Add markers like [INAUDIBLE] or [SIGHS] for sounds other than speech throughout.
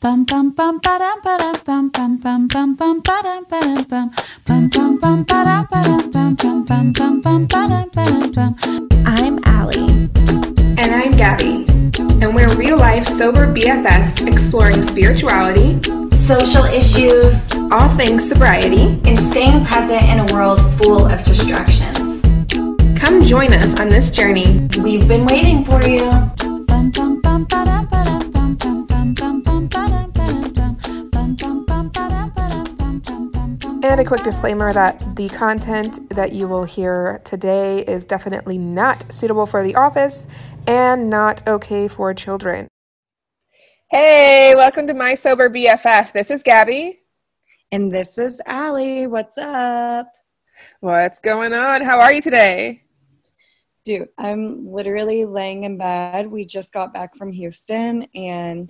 Bum bum bum ba dum ba dum bum bum bum bum bum ba dum ba dum bum bum bum bum ba dum ba dum bum bum bum bum bum ba dum ba dum bum. I'm Allie. And I'm Gabby. And we're real life sober BFFs exploring spirituality, Social issues all things sobriety. and staying present in a world full of distractions. Come join us on this journey. We've been waiting for you. And a quick disclaimer that the content that you will hear today is definitely not suitable for the office and not okay for children. Hey, welcome to My Sober BFF. This is Gabby. And this is Allie. What's up? What's going on? How are you today? Dude, I'm literally laying in bed. We just got back from Houston and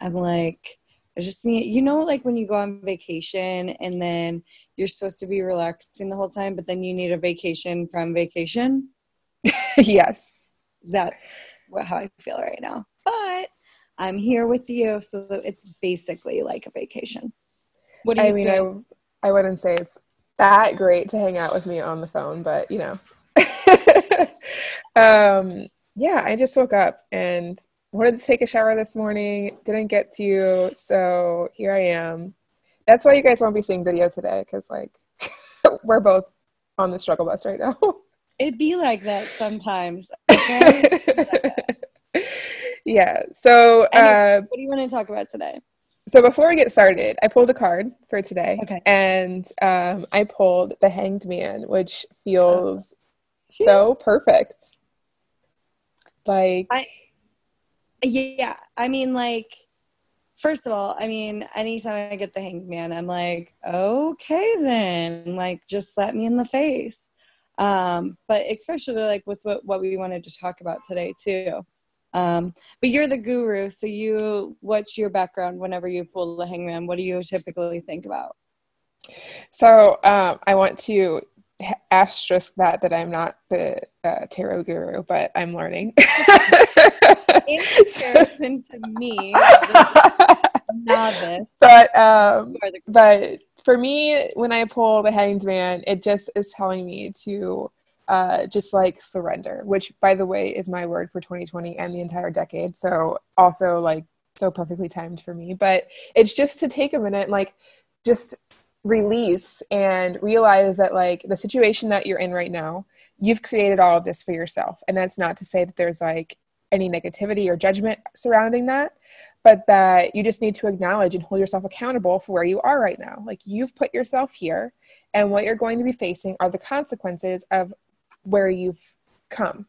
I'm like, I just need, you know, like when you go on vacation and then you're supposed to be relaxing the whole time, but then you need a vacation from vacation? [LAUGHS] yes. That's what, how I feel right now. But I'm here with you, so it's basically like a vacation. What do you I mean, think? I, I wouldn't say it's that great to hang out with me on the phone, but you know. [LAUGHS] um, yeah, I just woke up and wanted to take a shower this morning. Didn't get to, you, so here I am. That's why you guys won't be seeing video today, because like [LAUGHS] we're both on the struggle bus right now. It'd be like that sometimes. Okay? [LAUGHS] [LAUGHS] yeah. So, uh, what do you want to talk about today? So before we get started, I pulled a card for today, Okay. and um, I pulled the Hanged Man, which feels Cute. so perfect. Like, I- Yeah, I mean, like, first of all, I mean, anytime I get the hanged man, I'm like, okay, then, like, just let me in the face. Um, but especially like with what, what we wanted to talk about today too. Um, but you're the guru, so you, what's your background whenever you pull the hangman? What do you typically think about? so um, I want to asterisk that that I'm not the uh, tarot guru, but I'm learning. [LAUGHS] In comparison to me, novice, [LAUGHS] but um, you are the but for me when i pull the hanged man it just is telling me to uh, just like surrender which by the way is my word for 2020 and the entire decade. So also like so perfectly timed for me. But it's just to take a minute like just release and realize that like the situation that you're in right now you've created all of this for yourself and that's not to say that there's like any negativity or judgment surrounding that but that you just need to acknowledge and hold yourself accountable for where you are right now. Like you've put yourself here, and what you're going to be facing are the consequences of where you've come.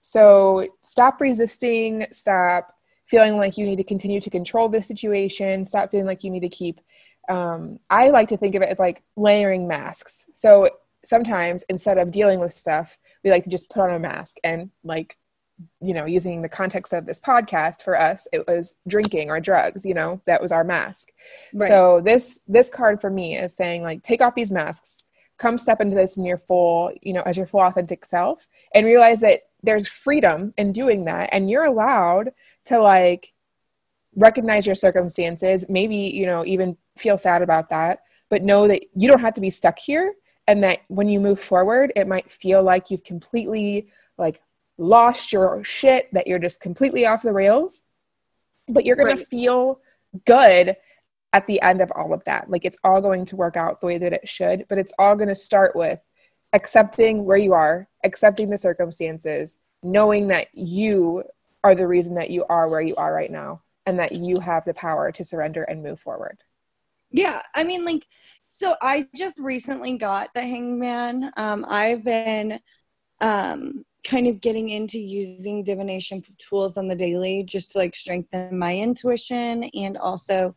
So stop resisting, stop feeling like you need to continue to control this situation, stop feeling like you need to keep. Um, I like to think of it as like layering masks. So sometimes instead of dealing with stuff, we like to just put on a mask and like you know, using the context of this podcast for us, it was drinking or drugs, you know, that was our mask. Right. So this this card for me is saying like take off these masks, come step into this in your full, you know, as your full authentic self and realize that there's freedom in doing that and you're allowed to like recognize your circumstances, maybe, you know, even feel sad about that, but know that you don't have to be stuck here and that when you move forward, it might feel like you've completely like lost your shit, that you're just completely off the rails, but you're going Right. to feel good at the end of all of that. Like it's all going to work out the way that it should, but it's all going to start with accepting where you are, accepting the circumstances, knowing that you are the reason that you are where you are right now and that you have the power to surrender and move forward. Yeah, I mean, like, so I just recently got the hangman. Um, I've been um, kind of getting into using divination tools on the daily just to like strengthen my intuition and also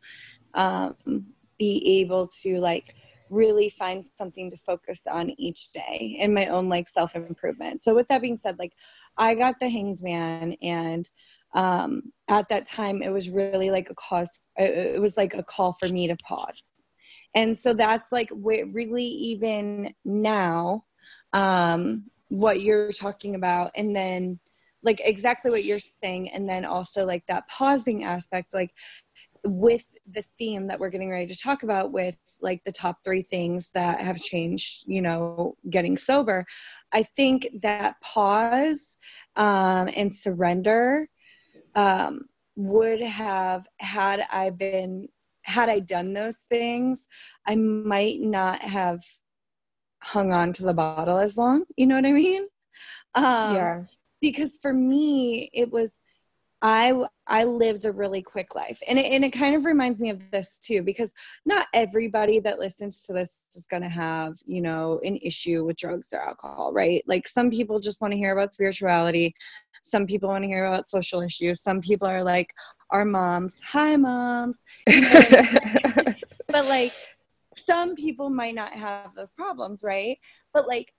um, be able to like really find something to focus on each day in my own like self improvement. So with that being said, like I got the hanged man and um, at that time it was really like a cause it was like a call for me to pause. And so that's like really even now um, what you're talking about and then like exactly what you're saying and then also like that pausing aspect like with the theme that we're getting ready to talk about with like the top three things that have changed you know getting sober i think that pause um, and surrender um, would have had i been had i done those things i might not have hung on to the bottle as long you know what i mean? Um, yeah. because for me it was I I lived a really quick life, and it, and it kind of reminds me of this too, because not everybody that listens to this is going to have you know an issue with drugs or alcohol, right? Like some people just want to hear about spirituality, some people want to hear about social issues, some people are like our moms, hi moms, you [LAUGHS] know, but like some people might not have those problems, right? But like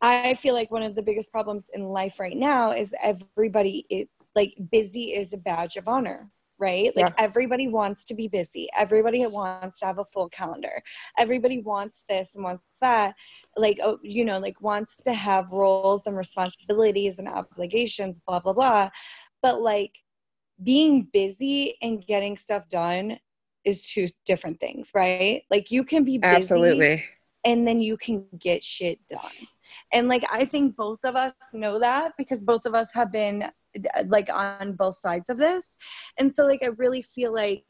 I feel like one of the biggest problems in life right now is everybody it, like busy is a badge of honor right? Like yeah. everybody wants to be busy. Everybody wants to have a full calendar. Everybody wants this and wants that. Like oh, you know like wants to have roles and responsibilities and obligations blah blah blah. But like being busy and getting stuff done is two different things right? Like you can be busy absolutely. and then you can get shit done. And like i think both of us know that because both of us have been like on both sides of this. And so like i really feel like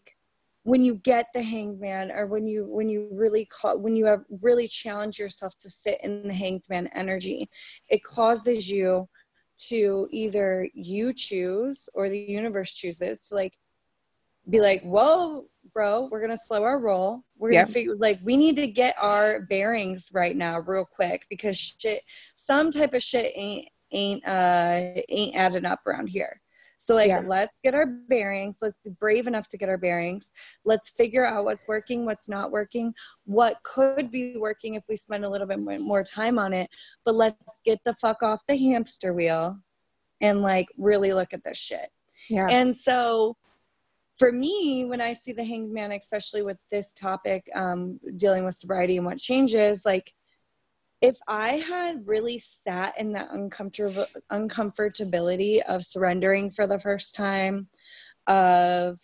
when you get the hangman or when you when you really call when you have really challenge yourself to sit in the hanged man energy it causes you to either you choose or the universe chooses to like be like whoa bro we're gonna slow our roll. We're gonna figure like we need to get our bearings right now real quick because shit some type of shit ain't ain't uh ain't adding up around here. So like yeah. let's get our bearings. Let's be brave enough to get our bearings. Let's figure out what's working what's not working. What could be working if we spend a little bit more time on it. But let's get the fuck off the hamster wheel and like really look at this shit. Yeah. And so for me when i see the hanged man especially with this topic um, dealing with sobriety and what changes like if I had really sat in that uncomfortable uncomfortability of surrendering for the first time, of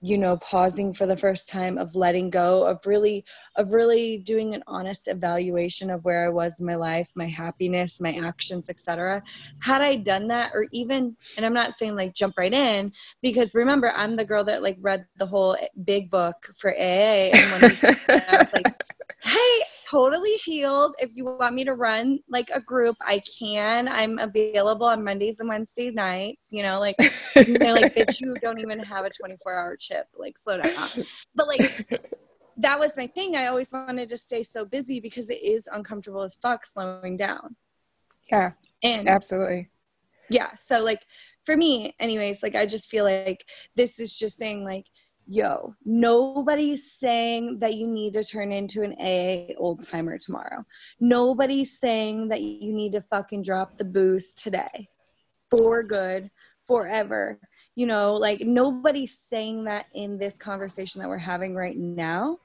you know pausing for the first time of letting go of really of really doing an honest evaluation of where i was in my life my happiness my actions etc had i done that or even and i'm not saying like jump right in because remember i'm the girl that like read the whole big book for aa and when [LAUGHS] I was like hey totally healed. If you want me to run like a group, I can. I'm available on Mondays and Wednesday nights. You know, like you know, like bitch, you [LAUGHS] don't even have a 24 hour chip. Like slow down. But like that was my thing. I always wanted to stay so busy because it is uncomfortable as fuck slowing down. Yeah. And absolutely. Yeah. So like for me, anyways, like I just feel like this is just saying like yo, nobody's saying that you need to turn into an AA old timer tomorrow. Nobody's saying that you need to fucking drop the booze today for good, forever. You know, like nobody's saying that in this conversation that we're having right now.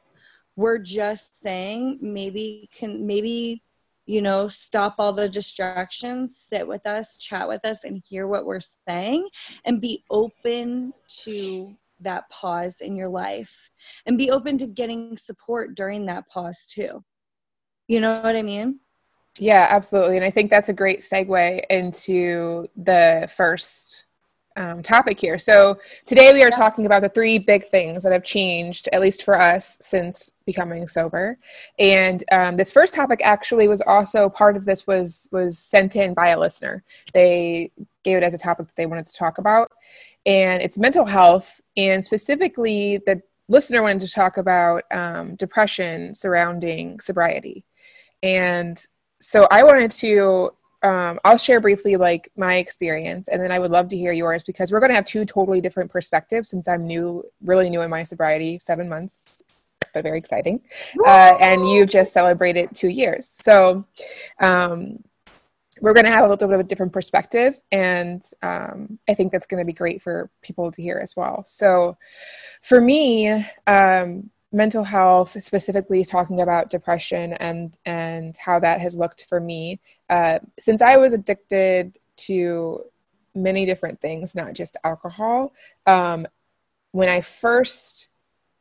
We're just saying maybe can maybe you know stop all the distractions sit with us chat with us and hear what we're saying and be open to that pause in your life and be open to getting support during that pause too. You know what I mean? Yeah, absolutely. And I think that's a great segue into the first um, topic here. So today we are talking about the three big things that have changed, at least for us, since becoming sober. And um, this first topic actually was also part of this was was sent in by a listener. They gave it as a topic that they wanted to talk about and it's mental health. And specifically, the listener wanted to talk about um, depression surrounding sobriety. And so I wanted to, um, I'll share briefly like my experience, and then I would love to hear yours because we're going to have two totally different perspectives since I'm new, really new in my sobriety, seven months, but very exciting. Uh, and you've just celebrated two years. So, um, we're going to have a little bit of a different perspective and um, i think that's going to be great for people to hear as well so for me um, mental health specifically talking about depression and and how that has looked for me uh, since i was addicted to many different things not just alcohol um, when I first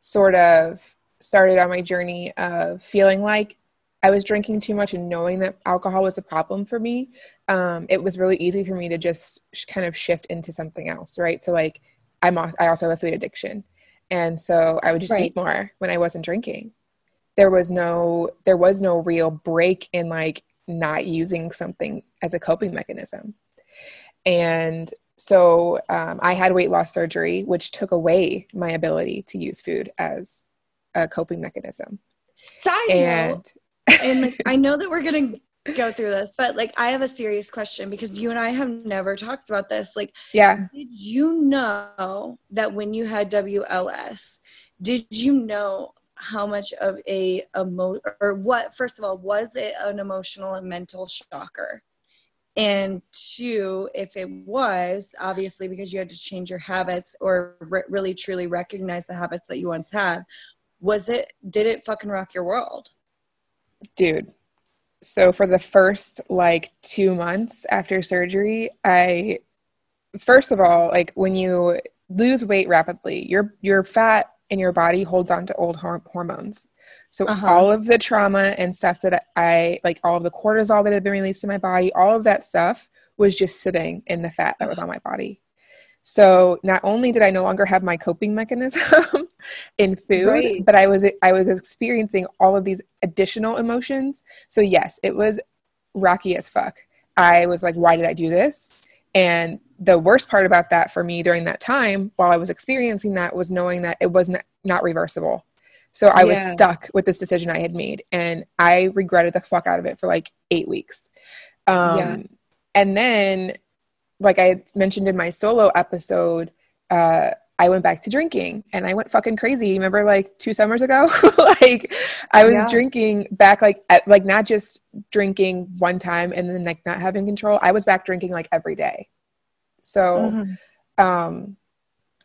sort of started on my journey of feeling like I was drinking too much and knowing that alcohol was a problem for me, um, it was really easy for me to just sh- kind of shift into something else, right? So like I'm I also have a food addiction, and so I would just Right. eat more when I wasn't drinking. There was no there was no real break in like not using something as a coping mechanism, and so um, I had weight loss surgery, which took away my ability to use food as a coping mechanism, Side note, and and like I know that we're gonna go through this, but like I have a serious question because you and I have never talked about this. Like, yeah, did you know that when you had WLS, did you know how much of a emo or what? First of all, was it an emotional and mental shocker? And two, if it was, obviously because you had to change your habits or re- really truly recognize the habits that you once had, was it? Did it fucking rock your world? dude so for the first like two months after surgery i first of all like when you lose weight rapidly your your fat in your body holds on to old hor- hormones so Uh-huh. all of the trauma and stuff that i like all of the cortisol that had been released in my body all of that stuff was just sitting in the fat that was on my body so not only did i no longer have my coping mechanism [LAUGHS] in food Right. but i was i was experiencing all of these additional emotions. So yes it was rocky as fuck. I was like why did i do this? And the worst part about that for me during that time while i was experiencing that was knowing that it was not, not reversible. So i was stuck with this decision i had made and i regretted the fuck out of it for like eight weeks. Um, Yeah. and then like i mentioned in my solo episode uh, I went back to drinking and I went fucking crazy. Remember like two summers ago? [LAUGHS] like I was Yeah. drinking back like at, like not just drinking one time and then like not having control. I was back drinking like every day. So Mhm. um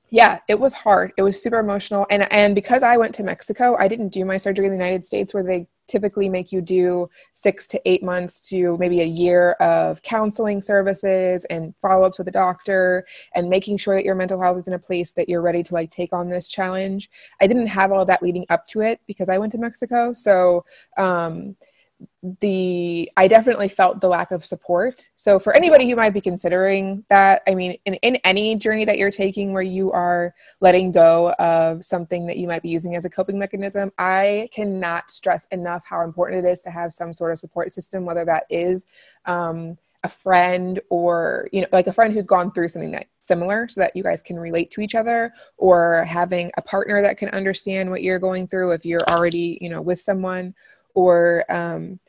yeah it was hard it was super emotional and and because i went to mexico i didn't do my surgery in the united states where they typically make you do six to eight months to maybe a year of counseling services and follow-ups with a doctor and making sure that your mental health is in a place that you're ready to like take on this challenge. I didn't have all that leading up to it because i went to mexico. So um the I definitely felt the lack of support. So for anybody who might be considering that, I mean, in, in any journey that you're taking where you are letting go of something that you might be using as a coping mechanism, I cannot stress enough how important it is to have some sort of support system, whether that is um, a friend or you know, like a friend who's gone through something that similar so that you guys can relate to each other or having a partner that can understand what you're going through if you're already you know with someone or um,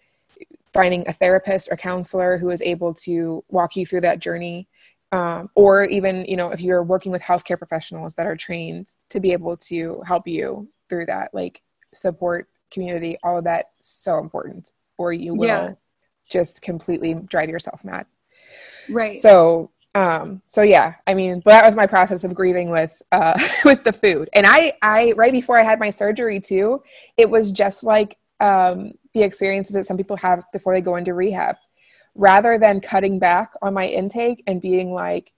finding a therapist or counselor who is able to walk you through that journey um, or even you know if you're working with healthcare professionals that are trained to be able to help you through that like support community all of that so important or you will Yeah. just completely drive yourself mad Right. so um so yeah i mean but that was my process of grieving with uh [LAUGHS] with the food and i i right before i had my surgery too it was just like um the experiences that some people have before they go into rehab. Rather than cutting back on my intake and being like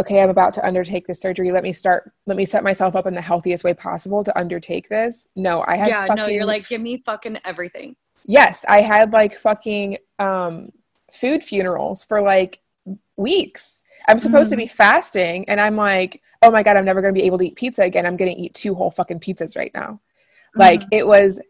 okay i'm about to undertake this surgery let me start let me set myself up in the healthiest way possible to undertake this. No i had yeah, fucking no, you're like, give me fucking everything. yes i had like fucking um food funerals for like weeks. I'm supposed to be fasting and i'm like oh my god i'm never going to be able to eat pizza again. I'm going to eat two whole fucking pizzas right now. Like it was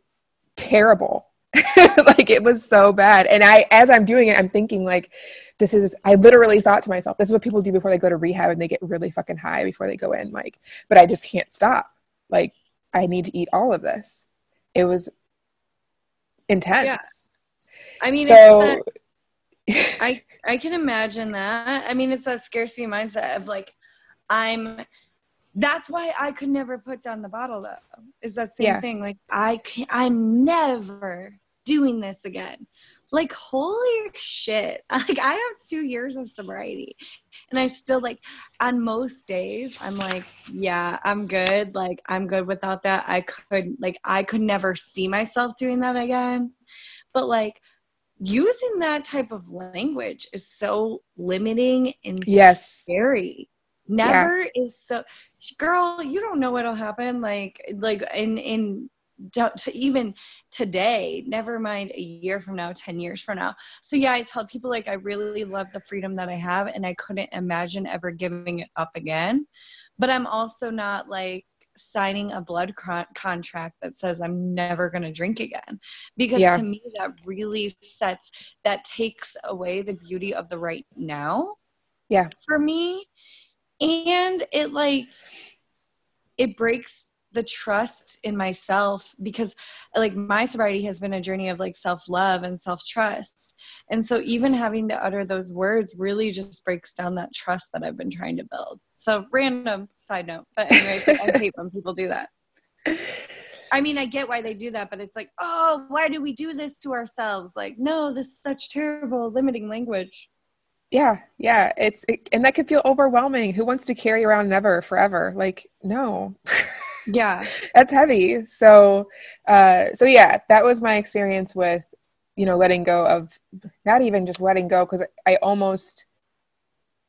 terrible [LAUGHS] like it was so bad and i as i'm doing it i'm thinking like this is i literally thought to myself this is what people do before they go to rehab and they get really fucking high before they go in like but i just can't stop like i need to eat all of this it was intense Yeah. I mean, so that, [LAUGHS] I I can imagine that. I mean, it's that scarcity mindset of like, I'm. That's why I could never put down the bottle though. Is that same Yeah. thing? Like I can I'm never doing this again. Like holy shit. [LAUGHS] Like I have 2 years of sobriety and I still like on most days I'm like, yeah, I'm good. Like I'm good without that. I could like I could never see myself doing that again. But like using that type of language is so limiting and yes scary Never yeah. is so girl, you don't know what'll happen like like in in to, even today, never mind a year from now, 10 years from now. So yeah, I tell people like I really love the freedom that I have and I couldn't imagine ever giving it up again. But I'm also not like signing a blood con- contract that says I'm never going to drink again. Because yeah. to me, that really sets, that takes away the beauty of the right now. Yeah. For me. And it like, it breaks the trust in myself because like my sobriety has been a journey of like self-love and self-trust. And so even having to utter those words really just breaks down that trust that i've been trying to build. So random side note but anyway i hate [LAUGHS] when people do that. I mean i get why they do that but it's like oh why do we do this to ourselves? Like no this is such terrible limiting language yeah yeah it's it, and that could feel overwhelming. Who wants to carry around never forever? Like no. [LAUGHS] Yeah. That's heavy. So uh so yeah that was my experience with you know letting go of not even just letting go because i almost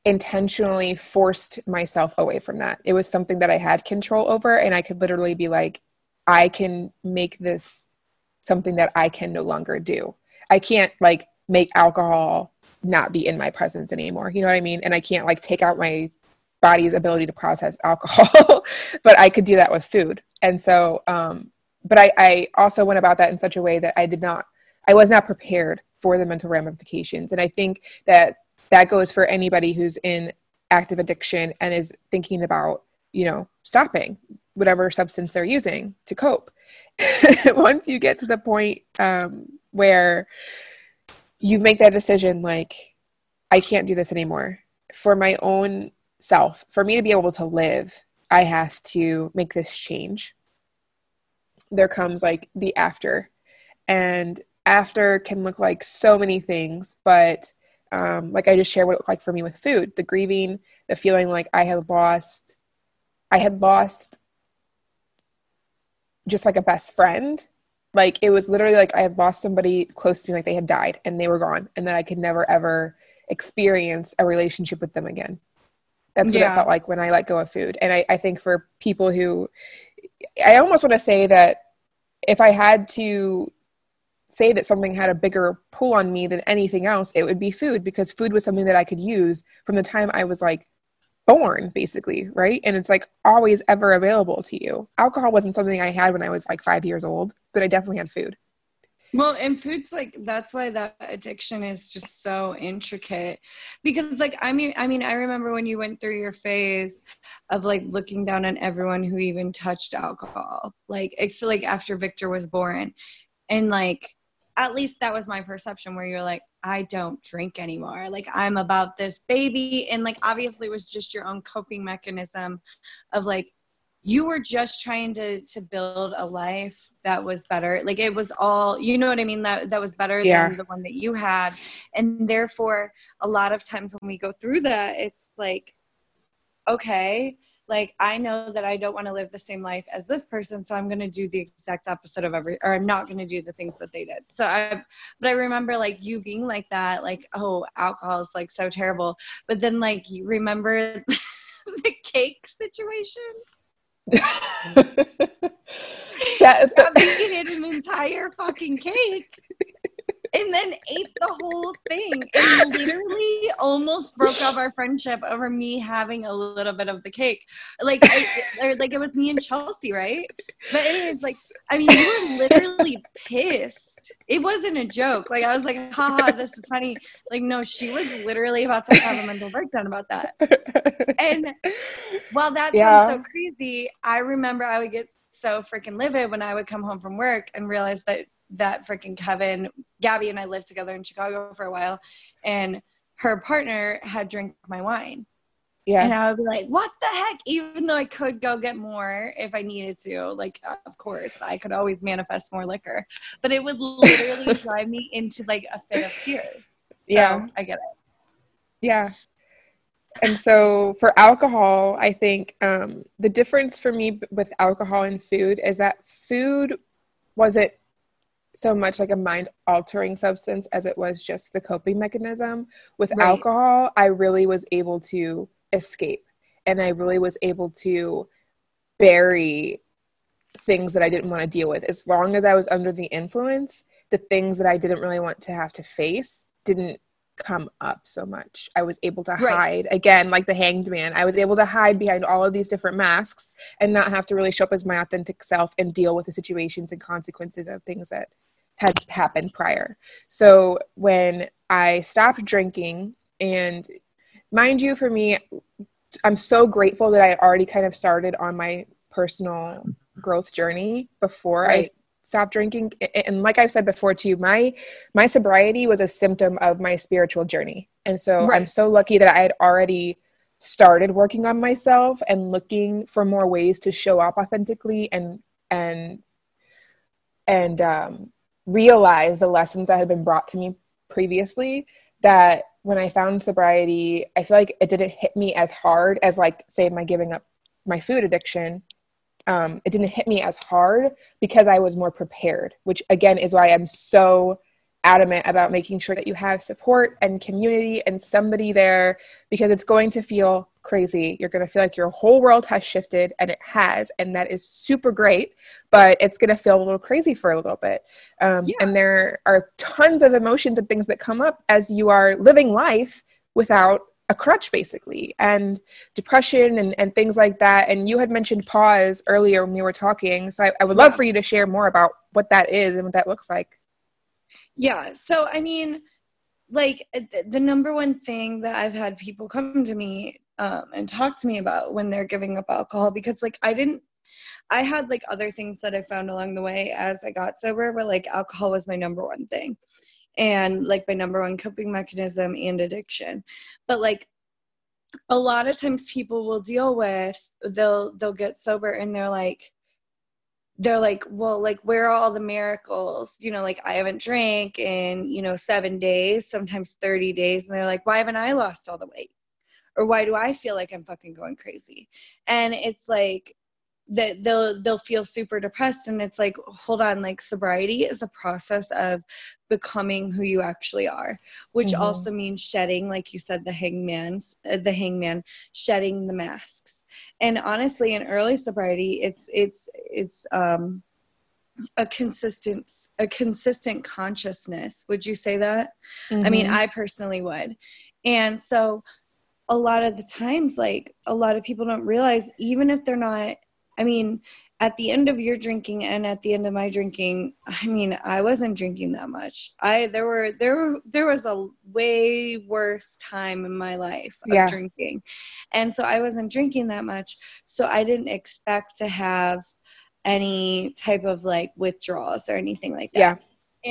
intentionally forced myself away from that. It was something that i had control over and i could literally be like i can make this something that i can no longer do. I can't like make alcohol not be in my presence anymore you know what i mean and i can't like take out my body's ability to process [LAUGHS] alcohol, but I could do that with food. And so, um, but I, I also went about that in such a way that I did not, I was not prepared for the mental ramifications. And I think that that goes for anybody who's in active addiction and is thinking about, you know, stopping whatever substance they're using to cope. [LAUGHS] Once you get to the point um, where you make that decision, like, I can't do this anymore. For my own self. For me to be able to live, I have to make this change. There comes like the after. And after can look like so many things, but um, like I just shared what it looked like for me with food the grieving, the feeling like I had lost, I had lost just like a best friend. Like it was literally like I had lost somebody close to me, like they had died and they were gone, and then I could never ever experience a relationship with them again. That's what yeah. it felt like when I let go of food. And I, I think for people who, I almost want to say that if I had to say that something had a bigger pull on me than anything else, it would be food because food was something that I could use from the time I was like born, basically, right? And it's like always ever available to you. Alcohol wasn't something I had when I was like five years old, but I definitely had food. Well, and food's like that's why that addiction is just so intricate because like I mean I mean I remember when you went through your phase of like looking down on everyone who even touched alcohol. Like it's like after Victor was born and like at least that was my perception where you're like I don't drink anymore. Like I'm about this baby and like obviously it was just your own coping mechanism of like you were just trying to to build a life that was better like it was all you know what i mean that that was better yeah. than the one that you had and therefore a lot of times when we go through that it's like okay like i know that i don't want to live the same life as this person so i'm going to do the exact opposite of every or i'm not going to do the things that they did. So i but i remember like you being like that like oh alcohol is like so terrible. But then like you remember [LAUGHS] the cake situation? [LAUGHS] That, [LAUGHS] that ate an entire fucking cake and then ate the whole thing and literally almost broke up our friendship over me having a little bit of the cake. Like, I, like it was me and Chelsea, right? But anyways, like, I mean, you were literally pissed. It wasn't a joke. Like, I was like, haha, this is funny. Like, no, she was literally about to have a mental breakdown about that. And while that yeah. sounds so crazy, I remember I would get so freaking livid when I would come home from work and realize that that freaking Kevin, Gabby and I lived together in Chicago for a while, and her partner had drank my wine. Yeah. And I would be like, what the heck? Even though I could go get more if I needed to, like, of course, I could always manifest more liquor, but it would literally [LAUGHS] drive me into like a fit of tears. So yeah. I get it. Yeah. And so for alcohol, I think um, the difference for me with alcohol and food is that food wasn't so much like a mind altering substance as it was just the coping mechanism. With right. alcohol, I really was able to escape. and I really was able to bury things that I didn't want to deal with. As long as I was under the influence, the things that I didn't really want to have to face didn't come up so much. I was able to Right. hide again, like the hanged man. I was able to hide behind all of these different masks and not have to really show up as my authentic self and deal with the situations and consequences of things that had happened prior. So when I stopped drinking, and mind you, for me, I'm so grateful that I had already kind of started on my personal growth journey before I Right. stopped drinking. And like I've said before to you, my my sobriety was a symptom of my spiritual journey. And so I'm so lucky that I had already started working on myself and looking for more ways to show up authentically and and and um, realize the lessons that had been brought to me previously that when I found sobriety, I feel like it didn't hit me as hard as like say my giving up my food addiction. Um, it didn't hit me as hard because I was more prepared, which again is why I'm so adamant about making sure that you have support and community and somebody there because it's going to feel crazy. You're going to feel like your whole world has shifted and it has, and that is super great, but it's going to feel a little crazy for a little bit. Um, Yeah. And there are tons of emotions and things that come up as you are living life without a crutch, basically, and depression and, and things like that. And you had mentioned pause earlier when we were talking. So I, I would love Yeah. for you to share more about what that is and what that looks like. Yeah. So, I mean, like uh, th- the number one thing that I've had people come to me um, and talk to me about when they're giving up alcohol, because like I didn't, I had like other things that I found along the way as I got sober, but like alcohol was my number one thing and like my number one coping mechanism and addiction. But like, a lot of times people will deal with they'll they'll get sober and they're like they're like, well, like, where are all the miracles? You know, like, I haven't drank in, you know, seven days, sometimes 30 days. And they're like, why haven't I lost all the weight? Or why do I feel like I'm fucking going crazy? And it's like, that they'll they'll feel super depressed. And it's like hold on like sobriety is a process of becoming who you actually are which Mhm. also means shedding like you said the hangman uh, the hangman shedding the masks. And honestly in early sobriety it's it's it's um a consistent a consistent consciousness. Would you say that? I mean Mhm. i personally would. And so a lot of the times like a lot of people don't realize even if they're not i mean at the end of your drinking and at the end of my drinking i mean i wasn't drinking that much. I there were there there was a way worse time in my life of Yeah. drinking. And so i wasn't drinking that much. So i didn't expect to have any type of like withdrawals or anything like that. Yeah.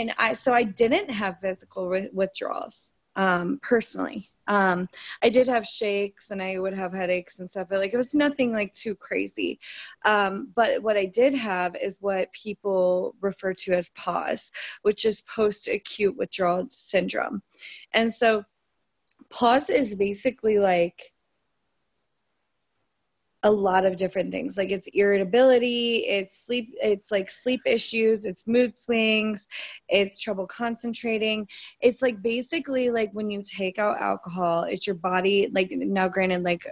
and I so I didn't have physical wi- withdrawals um, personally. Um, I did have shakes and I would have headaches and stuff, but like it was nothing like too crazy. Um, but what I did have is what people refer to as PAWS, which is post-acute withdrawal syndrome, and so PAWS is basically like a lot of different things. Like it's irritability it's sleep it's like sleep issues it's mood swings it's trouble concentrating. It's like basically like when you take out alcohol it's your body like now granted like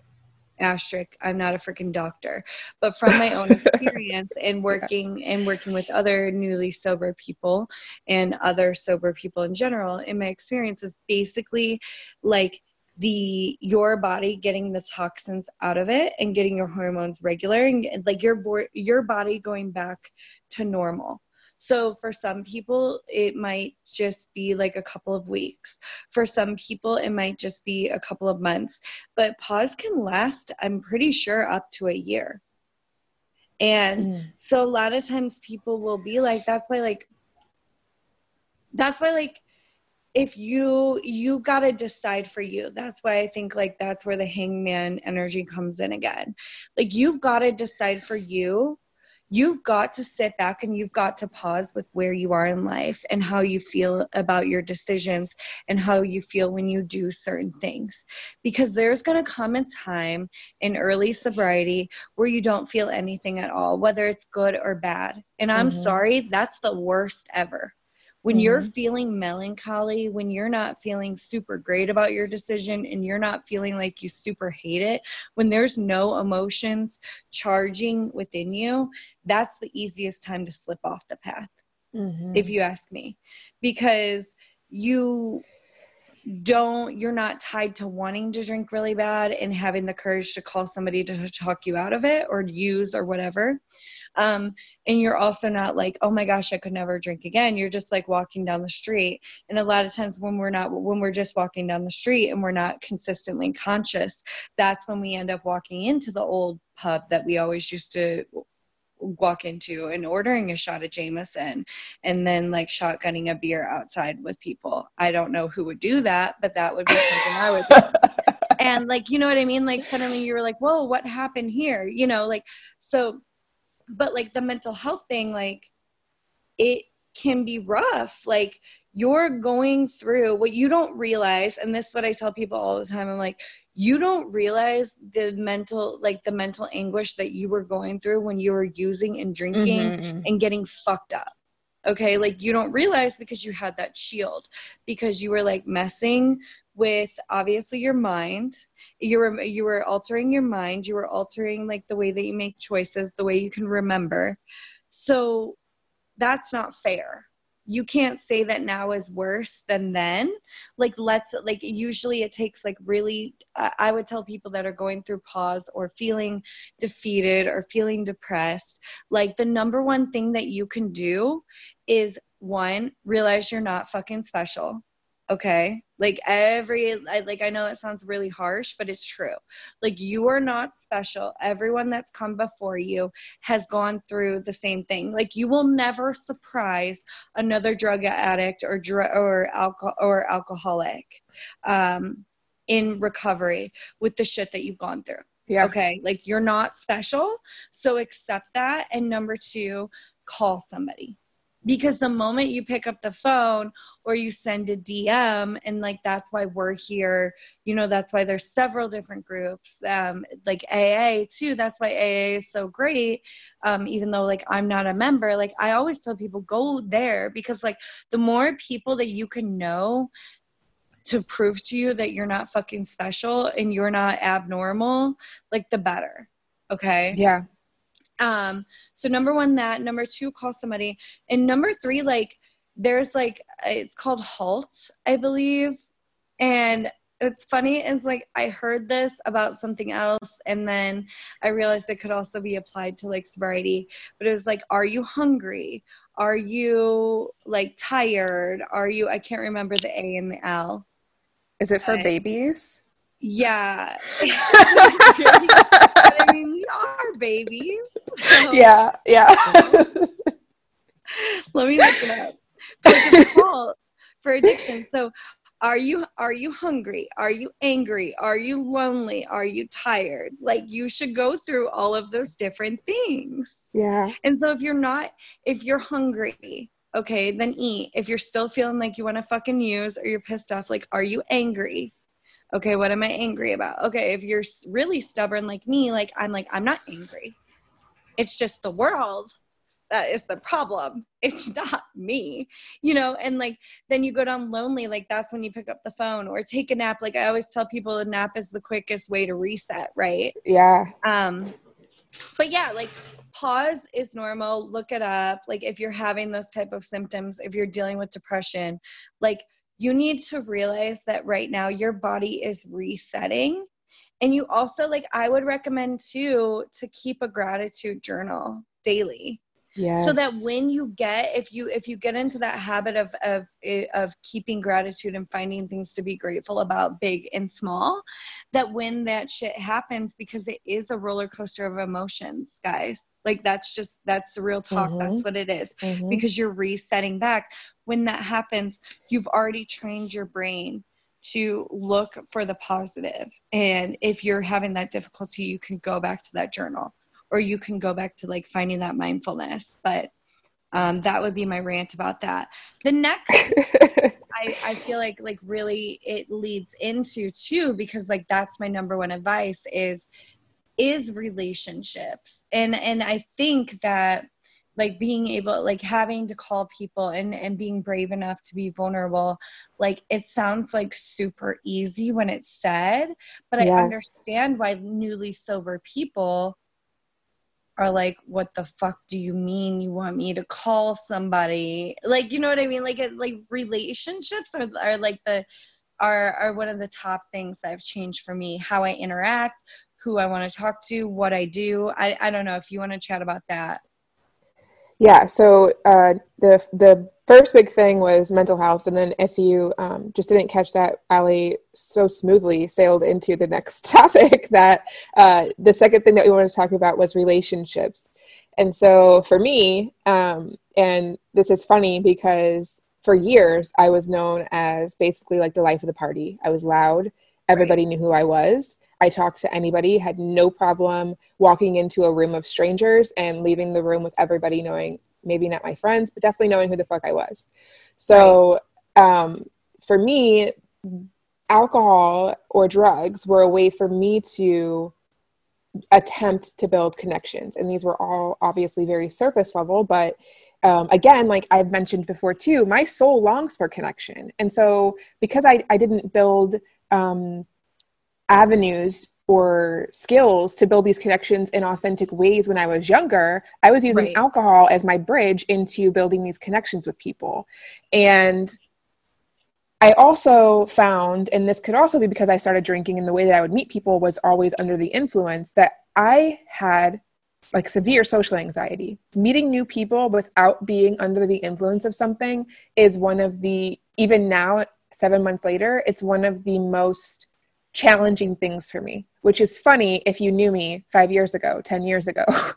asterisk i'm not a freaking doctor but from my own [LAUGHS] experience and working and working with other newly sober people and other sober people in general in my experience is basically like the your body getting the toxins out of it and getting your hormones regular and like your bo- your body going back to normal. So for some people it might just be like a couple of weeks. For some people it might just be a couple of months. But PAWS can last i'm pretty sure up to a year. And Mm. so a lot of times people will be like that's why like that's why like if you you got to decide for you. That's why i think like that's where the hangman energy comes in again. Like you've got to decide for you. You've got to sit back and you've got to pause with where you are in life and how you feel about your decisions and how you feel when you do certain things. Because there's going to come a time in early sobriety where you don't feel anything at all whether it's good or bad. And i'm Mhm. sorry that's the worst ever When you're feeling melancholy, when you're not feeling super great about your decision and you're not feeling like you super hate it, when there's no emotions charging within you, that's the easiest time to slip off the path, Mhm. if you ask me. Because you don't you're not tied to wanting to drink really bad and having the courage to call somebody to talk you out of it or use or whatever um, and you're also not like oh my gosh i could never drink again you're just like walking down the street and a lot of times when we're not when we're just walking down the street and we're not consistently conscious that's when we end up walking into the old pub that we always used to walk into and ordering a shot of Jameson and then like shotgunning a beer outside with people. I don't know who would do that, but that would be something I would do. [LAUGHS] And like, you know what I mean? Like suddenly you were like, whoa, what happened here? You know, like, so, but like the mental health thing, like it can be rough. Like you're going through what you don't realize. And this is what I tell people all the time. I'm like, you don't realize the mental like the mental anguish that you were going through when you were using and drinking Mhm. and getting fucked up okay like you don't realize because you had that shield because you were like messing with obviously your mind. You were you were altering your mind. You were altering like the way that you make choices the way you can remember. So that's not fair you can't say that now is worse than then. Like let's like usually it takes like really I would tell people that are going through PAWS or feeling defeated or feeling depressed like the number one thing that you can do is one realize you're not fucking special okay. Like every I, like i know that sounds really harsh but it's true. Like you are not special. Everyone that's come before you has gone through the same thing. Like you will never surprise another drug addict or dr- or alcohol or alcoholic um in recovery with the shit that you've gone through. Yeah. okay? Like you're not special. So accept that. And number two call somebody. Because the moment you pick up the phone or you send a dm and like that's why we're here. You know that's why there's several different groups um like aa too that's why aa is so great. Um even though like i'm not a member like i always tell people go there because like the more people that you can know to prove to you that you're not fucking special and you're not abnormal like the better okay? Yeah. um so number one that. Number two call somebody. And number three like there's like it's called halt i believe and it's funny it's like i heard this about something else and then i realized it could also be applied to like sobriety but it was like are you hungry are you like tired are you i can't remember the a and the l Is it for babies? yeah [LAUGHS] i mean we are babies so- yeah. Yeah. [LAUGHS] Let me look it up. A call for addiction. So are you are you hungry? Are you angry? Are you lonely? Are you tired? Like you should go through all of those different things. yeah. And so if you're not if you're hungry, okay, then eat. If you're still feeling like you want to fucking use or you're pissed off, like are you angry? Okay, what am I angry about? Okay, if you're really stubborn like me, like I'm like I'm not angry. It's just the world that is the problem. [LAUGHS] It's not me, you know. And like then you go down lonely, like that's when you pick up the phone or take a nap. Like I always tell people, a nap is the quickest way to reset, right? Yeah. Um, but yeah, like PAWS is normal. Look it up. Like if you're having those type of symptoms, if you're dealing with depression, like you need to realize that right now your body is resetting. And you also like I would recommend too to keep a gratitude journal daily Yeah. so that when you get if you if you get into that habit of of of keeping gratitude and finding things to be grateful about big and small that when that shit happens because it is a roller coaster of emotions guys like that's just that's the real talk Mhm. that's what it is Mhm. because you're resetting back when that happens you've already trained your brain to look for the positive and if you're having that difficulty you can go back to that journal or you can go back to like finding that mindfulness but um, that would be my rant about that the next [LAUGHS] I, I feel like like really it leads into too because like that's my number one advice is is relationships and and i think that like being able like having to call people and and being brave enough to be vulnerable like it sounds like super easy when it's said but Yes. i understand why newly sober people are like what the fuck do you mean you want me to call somebody? Like you know what i mean? Like like relationships are, are like the are are one of the top things that have changed for me. How i interact who i want to talk to what i do. I i don't know if you want to chat about that Yeah. So uh, the the first big thing was mental health, and then if you um, just didn't catch that, Allie so smoothly sailed into the next [LAUGHS] topic. That uh, the second thing that we wanted to talk about was relationships, and so for me, um, and this is funny because for years I was known as basically like the life of the party. I was loud. Everybody knew who I was. I talked to anybody, had no problem walking into a room of strangers and leaving the room with everybody knowing, maybe not my friends, but definitely knowing who the fuck I was. So um, for me, alcohol or drugs were a way for me to attempt to build connections. And these were all obviously very surface level, but um, again, like I've mentioned before too, my soul longs for connection. And so because I, I didn't build um, avenues or skills to build these connections in authentic ways when I was younger, I was using Right. alcohol as my bridge into building these connections with people. And I also found, and this could also be because I started drinking and the way that I would meet people was always under the influence, that I had like severe social anxiety. Meeting new people without being under the influence of something is one of the, even now, seven months later, it's one of the most challenging things for me, which is funny if you knew me five years ago, 10 years ago, [LAUGHS] um,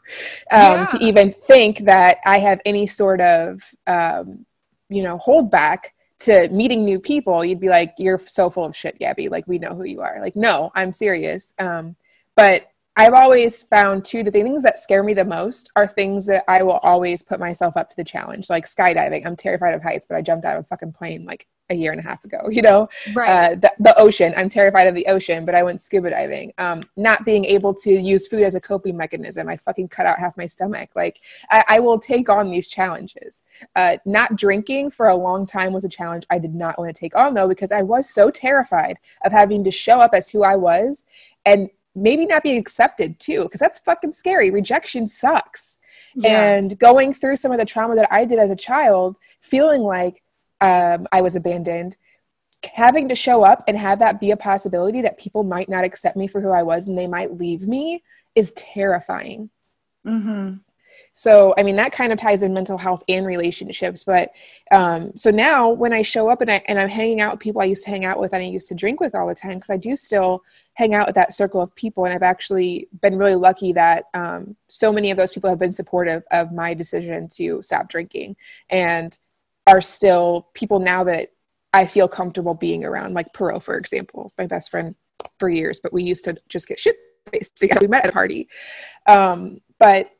Yeah. to even think that I have any sort of, um, you know, hold back to meeting new people. You'd be like, you're so full of shit, Gabby. Like, we know who you are. Like, no, I'm serious. Um, but I've always found too that the things that scare me the most are things that I will always put myself up to the challenge. Like skydiving. I'm terrified of heights, but I jumped out of a fucking plane like a year and a half ago, [LAUGHS] you know? right uh, the, the ocean. I'm terrified of the ocean, but I went scuba diving. Um, not being able to use food as a coping mechanism. I fucking cut out half my stomach. Like I, I will take on these challenges. Uh, not drinking for a long time was a challenge I did not want to take on though, because I was so terrified of having to show up as who I was and maybe not being accepted too, because that's fucking scary. Rejection sucks yeah. and going through some of the trauma that I did as a child, feeling like um, I was abandoned, having to show up and have that be a possibility that people might not accept me for who I was and they might leave me is terrifying. mm-hmm. So, I mean, that kind of ties in mental health and relationships. But um, so now when I show up and, I, and I'm hanging out with people I used to hang out with and I used to drink with all the time, because I do still hang out with that circle of people. And I've actually been really lucky that um, so many of those people have been supportive of my decision to stop drinking and are still people now that I feel comfortable being around, like Perot, for example, my best friend for years, but we used to just get shit faced together. We met at a party. Um, but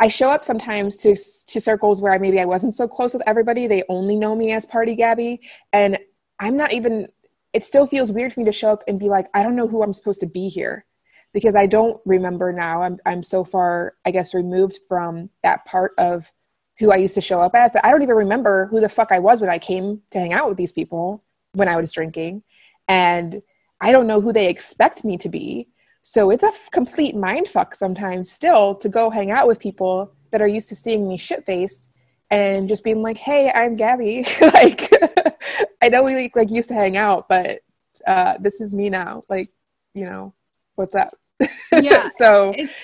I show up sometimes to to circles where I, maybe I wasn't so close with everybody. They only know me as Party Gabby, and I'm not even. It still feels weird for me to show up and be like, I don't know who I'm supposed to be here, because I don't remember now. I'm I'm so far, I guess, removed from that part of who I used to show up as that I don't even remember who the fuck I was when I came to hang out with these people when I was drinking, and I don't know who they expect me to be. So it's a f- complete mind fuck sometimes still to go hang out with people that are used to seeing me shit faced and just being like, "Hey, I'm Gabby." [LAUGHS] like, [LAUGHS] I know we like used to hang out, but uh, this is me now. Like, you know, what's up? [LAUGHS] Yeah, so it's-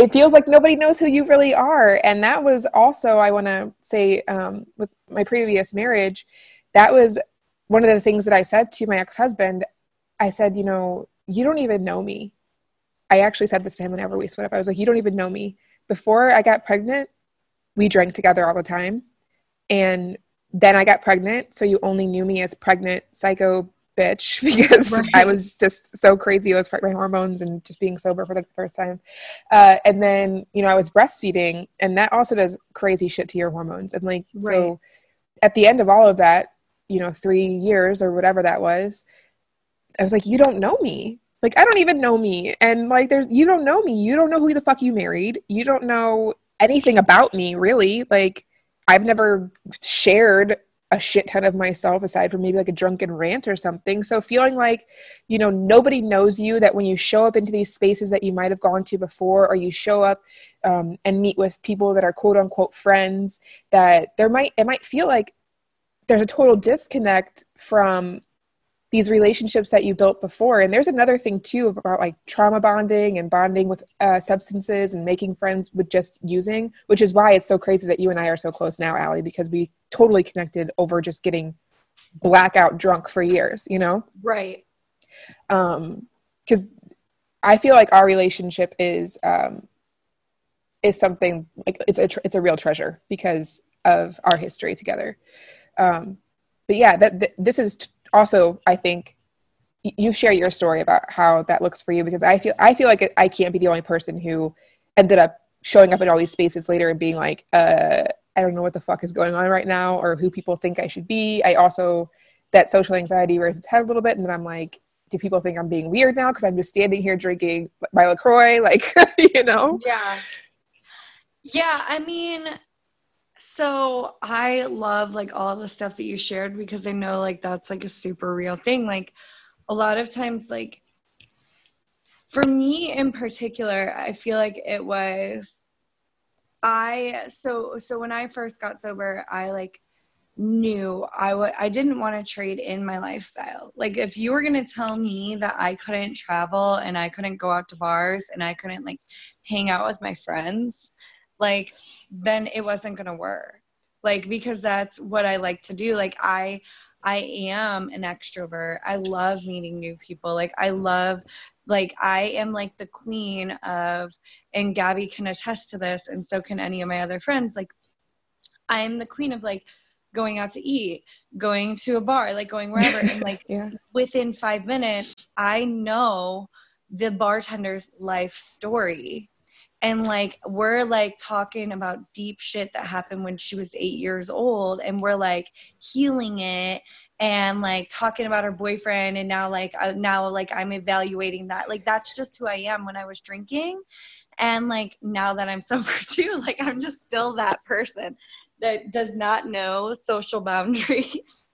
it feels like nobody knows who you really are, and that was also I want to say um, with my previous marriage, that was one of the things that I said to my ex husband. I said, you know, you don't even know me. I actually said this to him whenever we split up. I was like, you don't even know me. Before I got pregnant, we drank together all the time. And then I got pregnant. So you only knew me as pregnant psycho bitch [LAUGHS] because Right. I was just so crazy. I was fighting my hormones and just being sober for like the first time. Uh, and then, you know, I was breastfeeding and that also does crazy shit to your hormones. And like, Right. so at the end of all of that, you know, three years or whatever that was, I was like, you don't know me. Like, I don't even know me. And like, there's, you don't know me. You don't know who the fuck you married. You don't know anything about me really. Like I've never shared a shit ton of myself aside from maybe like a drunken rant or something. So feeling like, you know, nobody knows you, that when you show up into these spaces that you might have gone to before, or you show up um, and meet with people that are quote unquote friends, that there might, it might feel like there's a total disconnect from these relationships that you built before. And there's another thing too about like trauma bonding and bonding with uh, substances and making friends with just using, which is why it's so crazy that you and I are so close now, Allie, because we totally connected over just getting blackout drunk for years, you know? Right. Um, because I feel like our relationship is um, is something like it's a tr- it's a real treasure because of our history together. Um, but yeah, that th- this is t- also I think you share your story about how that looks for you because I feel I feel like I can't be the only person who ended up showing up in all these spaces later and being like, uh, I don't know what the fuck is going on right now or who people think I should be. I also that social anxiety rears its head a little bit, and then I'm like, do people think I'm being weird now because I'm just standing here drinking my LaCroix, like [LAUGHS] you know? Yeah. Yeah, I mean, so I love like all the stuff that you shared because I know like that's like a super real thing. Like a lot of times, like for me in particular, I feel like it was I so so when I first got sober, I like knew I w- I didn't want to trade in my lifestyle. Like if you were going to tell me that I couldn't travel and I couldn't go out to bars and I couldn't like hang out with my friends, like then it wasn't going to work. Like because that's what i like to do. Like i i am an extrovert. I love meeting new people. Like i love like i am like the queen of and gabby can attest to this and so can any of my other friends. Like i am the queen of like going out to eat going to a bar like going wherever. And [LAUGHS] like Yeah. within five minutes i know the bartender's life story and like we're like talking about deep shit that happened when she was eight years old and we're like healing it and like talking about her boyfriend and now like uh, now like i'm evaluating that like that's just who i am when i was drinking and like now that i'm [LAUGHS] sober too like i'm just still that person that does not know social boundaries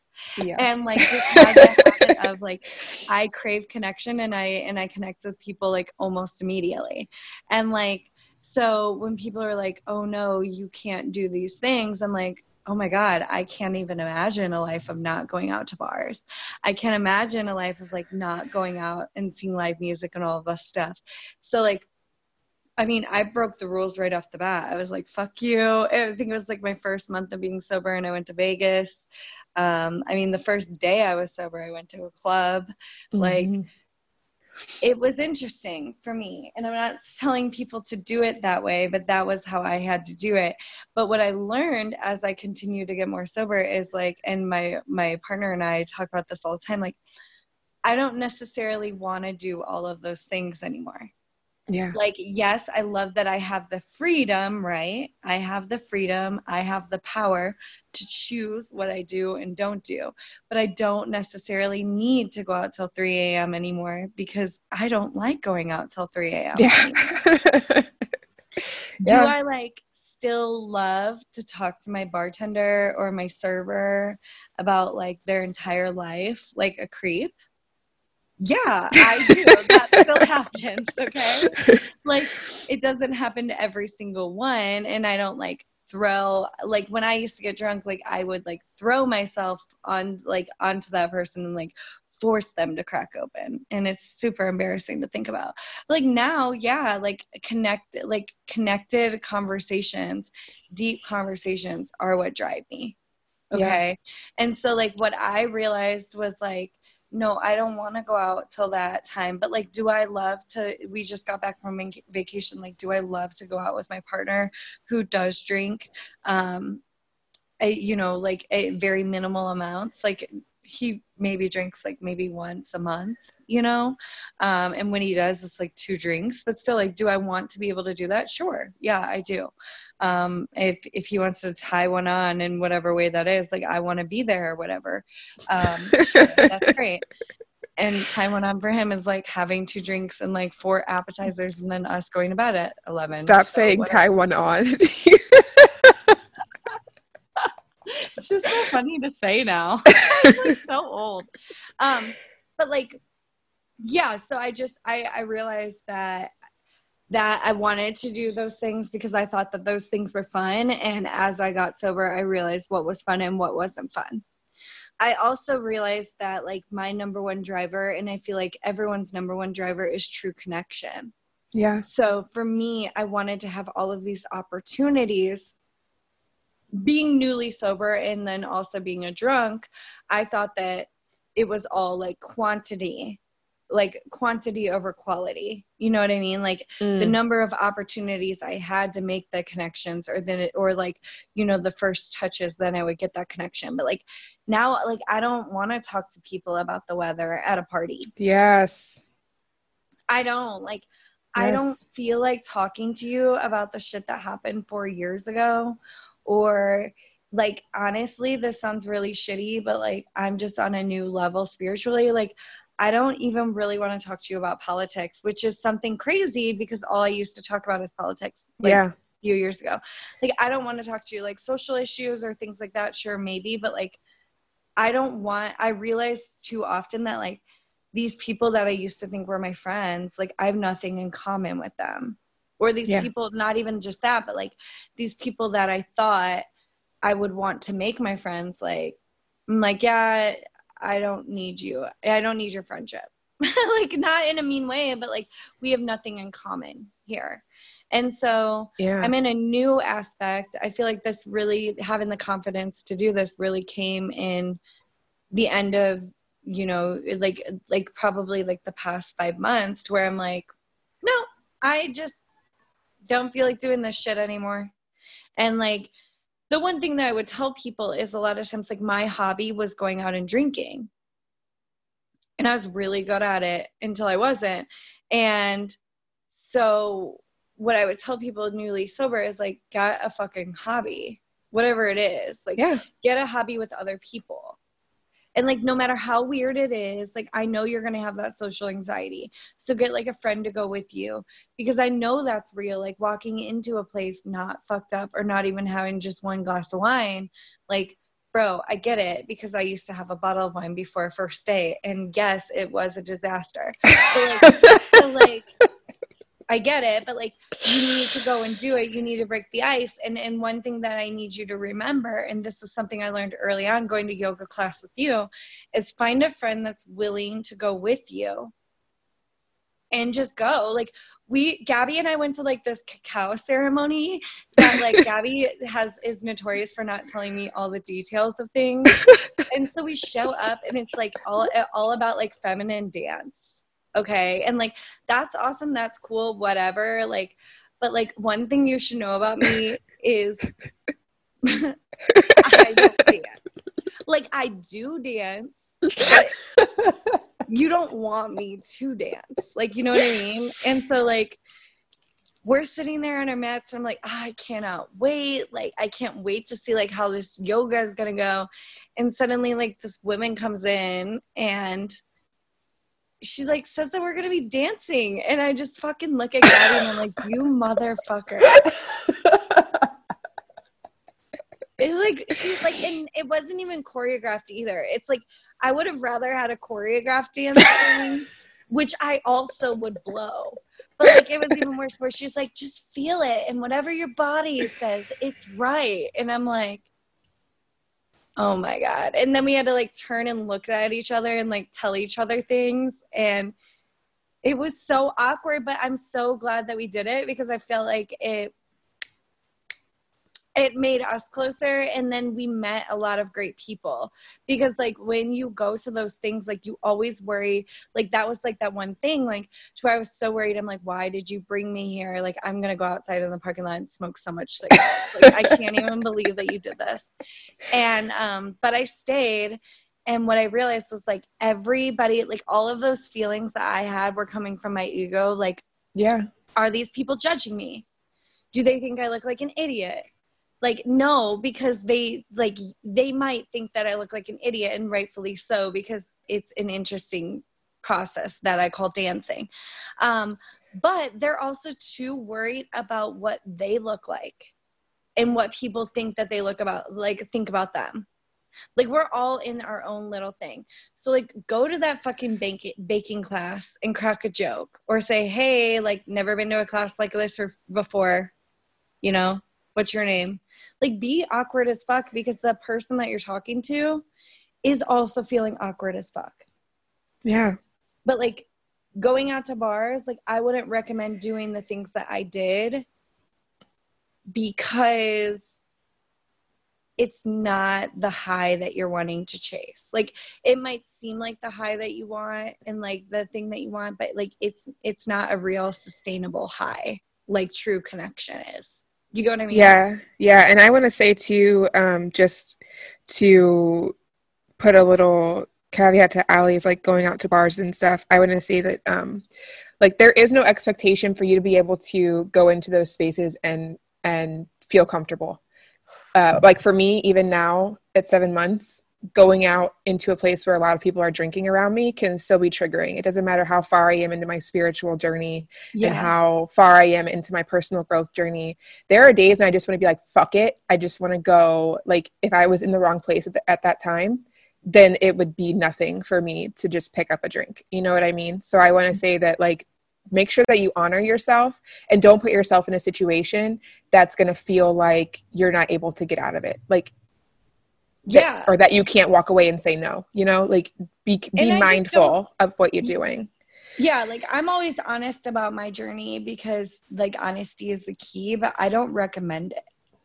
Yeah. and like [LAUGHS] just had the habit of like I crave connection and I and I connect with people like almost immediately. And like so when people are like, "Oh no, you can't do these things." I'm like, "Oh my god, I can't even imagine a life of not going out to bars. I can't imagine a life of like not going out and seeing live music and all of that stuff." So like I mean, I broke the rules right off the bat. I was like, fuck you. I think it was like my first month of being sober and I went to Vegas. Um, I mean, the first day I was sober, I went to a club. Like, Mhm. It was interesting for me. And I'm not telling people to do it that way, but that was how I had to do it. But what I learned as I continued to get more sober is like, and my my partner and I talk about this all the time, like, I don't necessarily want to do all of those things anymore yeah. like yes i love that i have the freedom right? I have the freedom i have the power to choose what i do and don't do. But i don't necessarily need to go out till 3 a.m anymore because i don't like going out till 3 a.m [LAUGHS] Yeah. do i like still love to talk to my bartender or my server about like their entire life like a creep yeah [LAUGHS] i do. That still happens okay? Like it doesn't happen to every single one and i don't like throw like when i used to get drunk like i would like throw myself on like onto that person and like force them to crack open and it's super embarrassing to think about. Like now yeah like connect like connected conversations deep conversations are what drive me Yeah. okay? And so like what i realized was like no, I don't want to go out till that time. But like, do I love to? We just got back from vacation. Like, do I love to go out with my partner who does drink? Um, I, you know, like a very minimal amounts. Like he maybe drinks like maybe once a month, you know, um, and when he does, it's like two drinks. But still, like, do I want to be able to do that? Sure, yeah, I do. Um, if if he wants to tie one on in whatever way that is, like I want to be there or whatever. Um, sure, that's [LAUGHS] great. and time went on for him is like having two drinks and like four appetizers and then us going to bed at 11 Stop So saying whatever. tie one on. [LAUGHS] it's just so funny to say now [LAUGHS] so old um but like yeah so i just i i realized that that i wanted to do those things because i thought that those things were fun and as i got sober i realized what was fun and what wasn't fun i also realized that like my number one driver and i feel like everyone's number one driver is true connection yeah. so for me, I wanted to have all of these opportunities. Being newly sober and then also being a drunk, I thought that it was all like quantity, like quantity over quality. You know what I mean? Like the Mm. number of opportunities I had to make the connections or then or like, you know, the first touches, then I would get that connection. But like now, like I don't want to talk to people about the weather at a party. Yes. I don't like I don't feel like talking to you about the shit that happened 4 years ago or like honestly this sounds really shitty but like I'm just on a new level spiritually like I don't even really want to talk to you about politics which is something crazy because all I used to talk about is politics like yeah. a few years ago like I don't want to talk to you like social issues or things like that sure maybe but like I don't want I realize too often that like these people that I used to think were my friends, like I have nothing in common with them. Or these Yeah. people, not even just that, but like these people that I thought I would want to make my friends, like, I'm like, yeah, I don't need you. I don't need your friendship. [LAUGHS] like, not in a mean way, but like, we have nothing in common here. And so Yeah. I'm in a new aspect. I feel like this really having the confidence to do this really came in the end of you know like like probably like the past five months to where I'm like, no, I just don't feel like doing this shit anymore. And like the one thing that I would tell people is a lot of times like my hobby was going out and drinking. And I was really good at it until I wasn't. And so what I would tell people newly sober is like get a fucking hobby, whatever it is. Like yeah. get a hobby with other people. And like no matter how weird it is, like I know you're gonna have that social anxiety. So get like a friend to go with you because I know that's real. Like walking into a place not fucked up or not even having just one glass of wine, like bro, I get it because I used to have a bottle of wine before first date, and yes, it was a disaster. But like, like I get it, but like you need to go and do it. You need to break the ice. And and one thing that I need you to remember, and this is something I learned early on going to yoga class with you, is find a friend that's willing to go with you and just go. Like we Gabby and I went to like this cacao ceremony that like [LAUGHS] Gabby has is notorious for not telling me all the details of things. [LAUGHS] and so we show up and it's like all all about like feminine dance okay and like that's awesome that's cool whatever like but like one thing you should know about me [LAUGHS] is [LAUGHS] i don't dance. Like i do dance but you don't want me to dance like you know what i mean? And so like we're sitting there on our mats and i'm like "Ah, i cannot wait like i can't wait to see like how this yoga is gonna go. And suddenly like this woman comes in and she like says that we're gonna be dancing and i just fucking look at gabby and i'm like you motherfucker. It's like she's like and it wasn't even choreographed either. It's like i would have rather had a choreographed dance which i also would blow. But like it was even worse where she's like just feel it and whatever your body says it's right. And i'm like oh my god. And then we had to like turn and look at each other and like tell each other things. And it was so awkward but i'm so glad that we did it because i felt like it it made us closer and then we met a lot of great people. Because like when you go to those things like you always worry like that was like that one thing like to where i was so worried. I'm like why did you bring me here? Like i'm gonna go outside in the parking lot and smoke so much cigarettes. Like i can't even believe that you did this. And um but i stayed and what i realized was like everybody like all of those feelings that i had were coming from my ego like yeah. are these people judging me? Do they think i look like an idiot like no because they like they might think that i look like an idiot and rightfully so because it's an interesting process that I call dancing. Um, but they're also too worried about what they look like and what people think that they look about like think about them. Like we're all in our own little thing. So like go to that fucking baking baking class and crack a joke or say hey like never been to a class like this or before you know what's your name like be awkward as fuck because the person that you're talking to is also feeling awkward as fuck yeah but like going out to bars like i wouldn't recommend doing the things that i did because it's not the high that you're wanting to chase. Like it might seem like the high that you want and like the thing that you want, but like it's it's not a real sustainable high like true connection is. You I mean? Yeah. Yeah. And I want to say too, um, just to put a little caveat to Allie's like going out to bars and stuff, I want to say that um like there is no expectation for you to be able to go into those spaces and and feel comfortable uh, like for me, even now at seven months, going out into a place where a lot of people are drinking around me can still be triggering. It doesn't matter how far I am into my spiritual journey yeah. and how far I am into my personal growth journey. There are days and I just want to be like, fuck it. I just want to go. Like, if I was in the wrong place at, the, at that time, then it would be nothing for me to just pick up a drink. You know what I mean? So I want to say that, like, make sure that you honor yourself and don't put yourself in a situation that's going to feel like you're not able to get out of it like yeah. that, or that you can't walk away and say no you know like be be mindful of what you're doing. Yeah like i'm always honest about my journey because like honesty is the key but i don't recommend it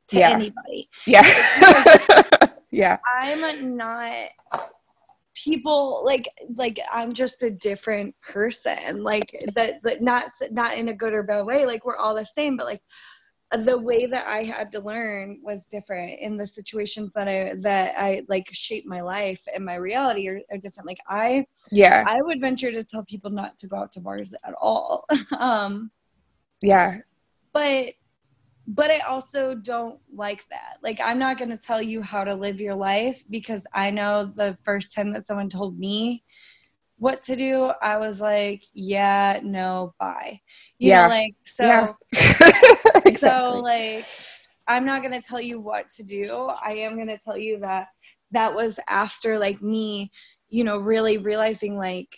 to yeah. anybody. Yeah. [LAUGHS] Yeah. I'm not people like like i'm just a different person like that but not not in a good or bad way like we're all the same but like the way that i had to learn was different in the situations that i that i like shaped my life and my reality are, are different. Like i yeah. I would venture to tell people not to go out to bars at all. [LAUGHS] Um yeah. but but I also don't like that. Like, I'm not going to tell you how to live your life because I know the first time that someone told me what to do, I was like, yeah, no, bye. You yeah. Know, like, so, yeah. [LAUGHS] [LAUGHS] exactly. so, like, I'm not going to tell you what to do. I am going to tell you that that was after, like, me, you know, really realizing, like,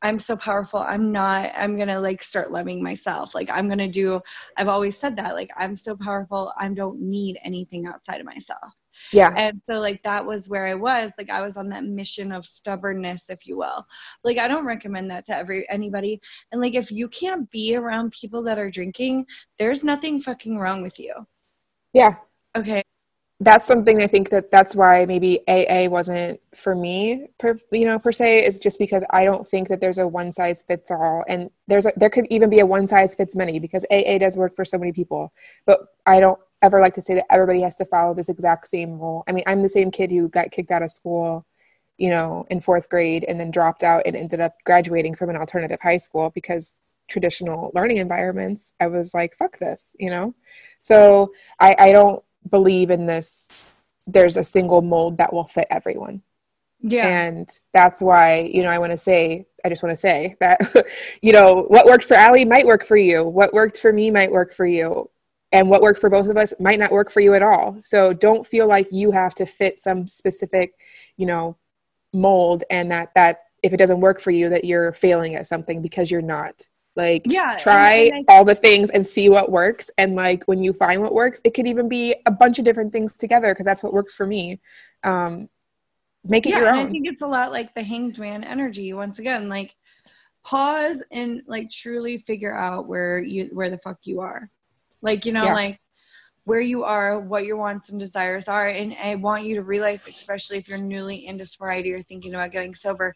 I'm so powerful. I'm not, I'm going to like start loving myself. Like, I'm going to do, I've always said that, like, I'm so powerful. I don't need anything outside of myself. Yeah. And so, like, that was where I was. Like, I was on that mission of stubbornness, if you will. Like, I don't recommend that to every anybody. And, like, if you can't be around people that are drinking, there's nothing fucking wrong with you. Yeah. Okay that's something I think that that's why maybe AA wasn't for me, per, you know, per se, is just because I don't think that there's a one size fits all, and there's a, there could even be a one size fits many because AA does work for so many people, but I don't ever like to say that everybody has to follow this exact same rule. I mean, I'm the same kid who got kicked out of school, you know, in fourth grade and then dropped out and ended up graduating from an alternative high school because traditional learning environments, I was like, fuck this, you know. So I, I don't believe in this. There's a single mold that will fit everyone. Yeah. And that's why you know i want to say i just want to say that [LAUGHS] you know what worked for Allie might work for you. What worked for me might work for you and what worked for both of us might not work for you at all. So don't feel like you have to fit some specific you know mold and that that if it doesn't work for you that you're failing at something because you're not. Like yeah try and, and I, all the things and see what works. And like when you find what works it could even be a bunch of different things together because that's what works for me. Um make it yeah, your own i think it's a lot like the hanged man energy once again like pause and like truly figure out where you where the fuck you are like you know yeah. like where you are what your wants and desires are and i want you to realize especially if you're newly into sobriety or thinking about getting sober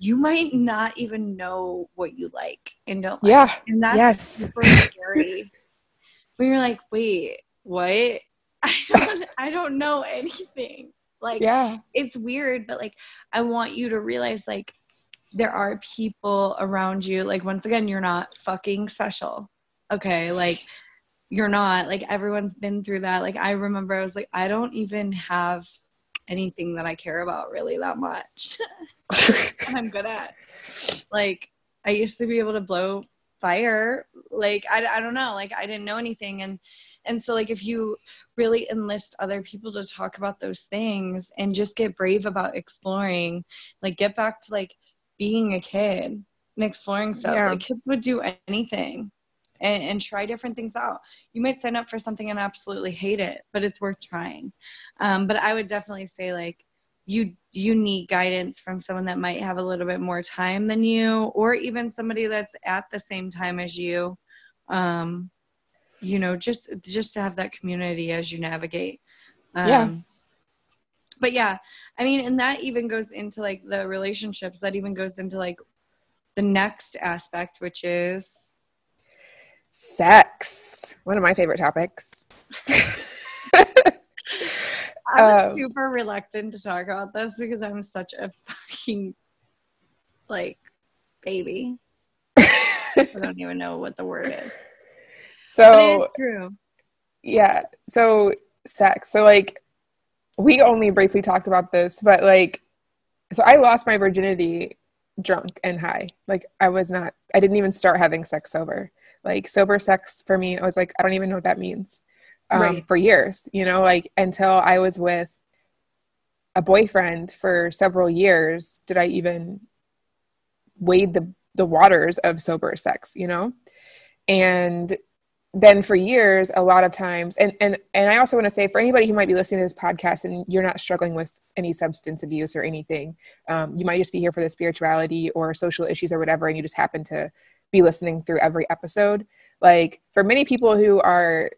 you might not even know what you like and don't like. Yeah. And that's yes. super scary. [LAUGHS] when you're like, wait, what? [LAUGHS] I don't I don't know anything. Like yeah. it's weird, but like I want you to realize like there are people around you. Like once again, you're not fucking special. Okay. Like you're not like everyone's been through that. Like I remember I was like, I don't even have anything that I care about really that much. [LAUGHS] and I'm good at. Like I used to be able to blow fire. Like I, I don't know. Like I didn't know anything and and so like if you really enlist other people to talk about those things and just get brave about exploring, like get back to like being a kid and exploring stuff. Yeah. Like kids would do anything and, and try different things out. You might sign up for something and absolutely hate it, but it's worth trying. Um, but I would definitely say like you you need guidance from someone that might have a little bit more time than you, or even somebody that's at the same time as you. Um, you know, just just to have that community as you navigate. Um, yeah but yeah i mean and that even goes into like the relationships that even goes into like the next aspect which is Sex. One of my favorite topics. [LAUGHS] I'm um, super reluctant to talk about this because I'm such a fucking like baby. I don't even know what the word is. So true. Yeah. So sex. So like we only briefly talked about this, but like so I lost my virginity drunk and high. Like I was not I didn't even start having sex sober like sober sex for me i was like i don't even know what that means um, right. for years you know like until i was with a boyfriend for several years did i even wade the the waters of sober sex you know and then for years a lot of times and and and i also want to say for anybody who might be listening to this podcast and you're not struggling with any substance abuse or anything um, you might just be here for the spirituality or social issues or whatever and you just happen to be listening through every episode. Like for many people who are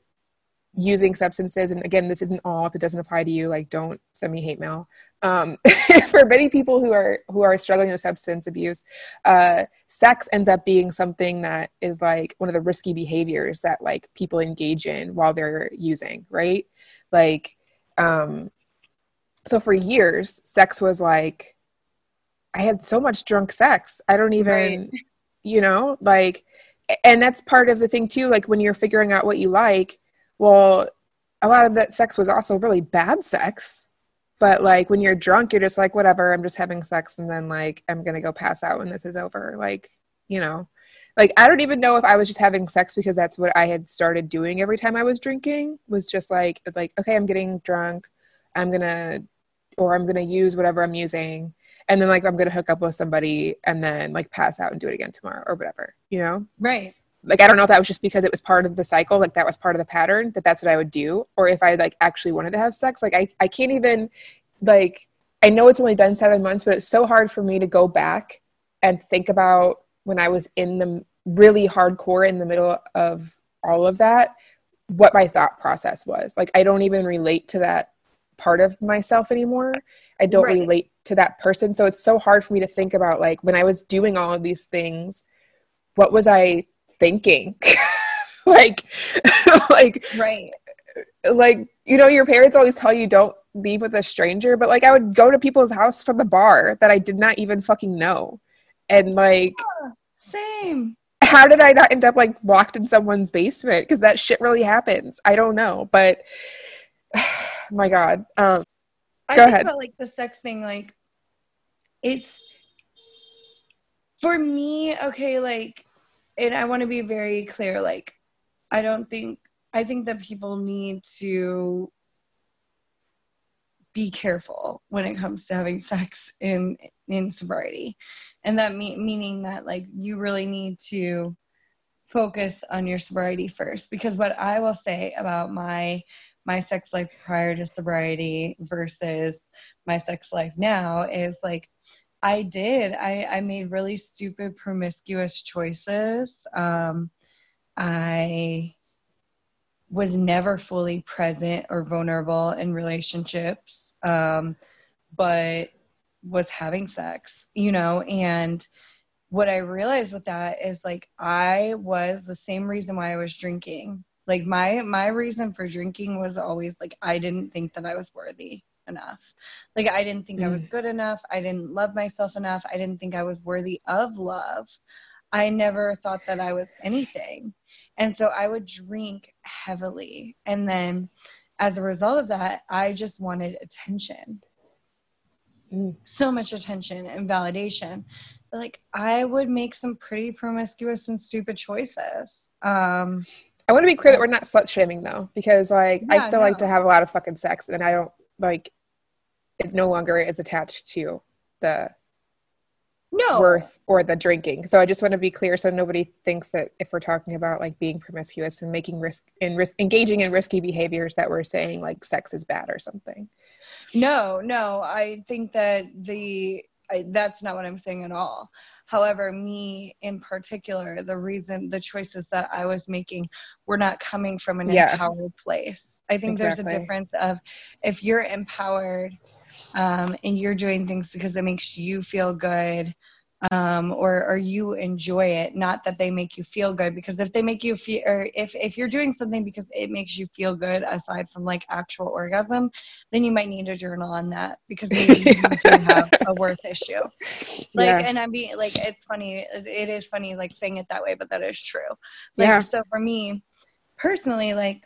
using substances, and again, this isn't all if it doesn't apply to you, like don't send me hate mail. Um, [LAUGHS] for many people who are who are struggling with substance abuse, uh, sex ends up being something that is like one of the risky behaviors that like people engage in while they're using, right? Like, um, so for years, sex was like I had so much drunk sex. I don't even. Right [LAUGHS] you know like and that's part of the thing too like when you're figuring out what you like well a lot of that sex was also really bad sex but like when you're drunk you're just like whatever i'm just having sex and then like i'm gonna go pass out when this is over like you know. Like i don't even know if i was just having sex because that's what i had started doing every time i was drinking was just like like okay i'm getting drunk i'm gonna or i'm gonna use whatever i'm using and then like I'm gonna hook up with somebody and then like pass out and do it again tomorrow or whatever, you know? Right. Like I don't know if that was just because it was part of the cycle, like that was part of the pattern that that's what I would do, or if I like actually wanted to have sex. Like I I can't even like I know it's only been seven months, but it's so hard for me to go back and think about when I was in the really hardcore in the middle of all of that, what my thought process was. Like I don't even relate to that part of myself anymore. I don't right. relate to that person. So it's so hard for me to think about like when I was doing all of these things, what was I thinking? [LAUGHS] like [LAUGHS] like right. Like, you know, your parents always tell you don't leave with a stranger, but like I would go to people's house from the bar that I did not even fucking know. And like yeah, same. How did I not end up like locked in someone's basement? Because that shit really happens. I don't know. But [SIGHS] my God. Um I Go think ahead. about like the sex thing, like it's for me, okay, like and I want to be very clear, like I don't think I think that people need to be careful when it comes to having sex in in sobriety and that me- meaning that like you really need to focus on your sobriety first because what i will say about my my sex life prior to sobriety versus my sex life now is like I did. I, I made really stupid, promiscuous choices. Um, I was never fully present or vulnerable in relationships, um, but was having sex, you know, and what I realized with that is like I was the same reason why I was drinking like my my reason for drinking was always like i didn't think that i was worthy enough like i didn't think mm. i was mm. good enough i didn't love myself enough i didn't think i was worthy of love i never thought that i was anything and so i would drink heavily and then as a result of that i just wanted attention Mm. so much attention and validation. But like I would make some pretty promiscuous and stupid choices. Um I want to be clear that we're not slut shaming though, because like I Yeah, still like to have a lot of fucking sex, and I don't like it. No longer is attached to the no worth or the drinking. So I just want to be clear, so nobody thinks that if we're talking about like being promiscuous and making risk and risk engaging in risky behaviors, that we're saying like sex is bad or something. No, no, I think that the I, that's not what I'm saying at all. However, me in particular, the reason the choices that I was making were not coming from an Yeah. empowered place. I think there's a difference of if you're empowered um, and you're doing things because it makes you feel good. Um, or or you enjoy it, not that they make you feel good. Because if they make you feel, or if if you're doing something because it makes you feel good, aside from like actual orgasm, then you might need a journal on that because [LAUGHS] maybe you do have a worth issue. [LAUGHS] Like, yeah, and I'm being like, it's funny. It it is funny, like saying it that way, but that is true. Like, Yeah. so for me personally, like,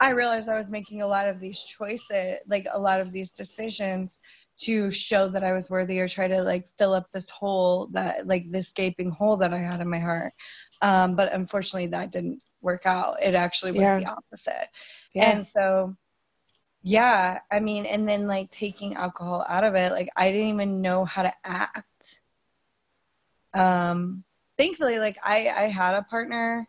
I realized I was making a lot of these choices, like a lot of these decisions to show that I was worthy or try to like fill up this hole that like this gaping hole that I had in my heart. Um, but unfortunately that didn't work out. It actually was Yeah. the opposite. yeah, And so, yeah, I mean, and then like taking alcohol out of it, like I didn't even know how to act. Um, thankfully, like I, I had a partner.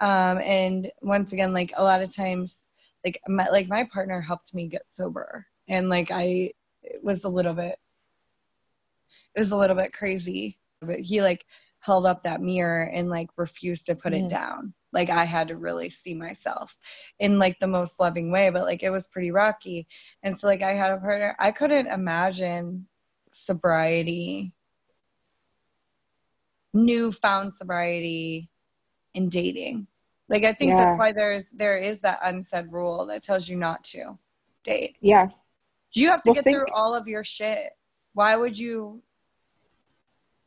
Um, and once again, like a lot of times, like my, like my partner helped me get sober and like I it was a little bit, it was a little bit crazy, but he like held up that mirror and like refused to put Mm. it down. Like I had to really see myself in like the most loving way, but like it was pretty rocky. And so like I had a partner, I couldn't imagine sobriety, newfound sobriety in dating. Like I think Yeah. that's why there's there is that unsaid rule that tells you not to date. yeah, You have to Well, get think- through all of your shit. Why would you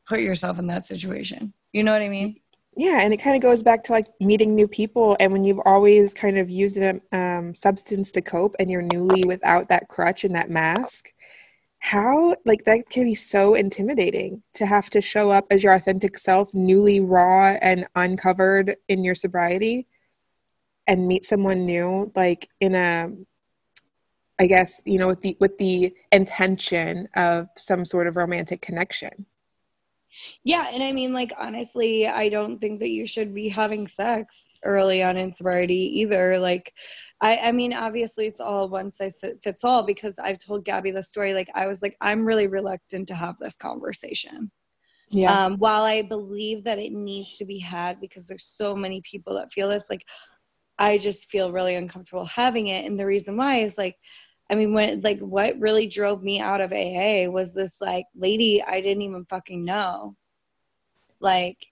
put yourself in that situation? You know what I mean? yeah. And it kind of goes back to like meeting new people, and when you've always kind of used a um, substance to cope, and you're newly without that crutch and that mask. How like that can be so intimidating to have to show up as your authentic self, newly raw and uncovered in your sobriety, and meet someone new, like in a I guess, you know, with the with the intention of some sort of romantic connection. Yeah, and I mean, like, honestly, I don't think that you should be having sex early on in sobriety either. Like, I, I mean, obviously, it's all one size fits all because I've told Gabby the story. Like, I was like, I'm really reluctant to have this conversation. Yeah. Um, while I believe that it needs to be had because there's so many people that feel this, like, I just feel really uncomfortable having it. And the reason why is like, I mean, when like what really drove me out of AA was this like lady I didn't even fucking know, like,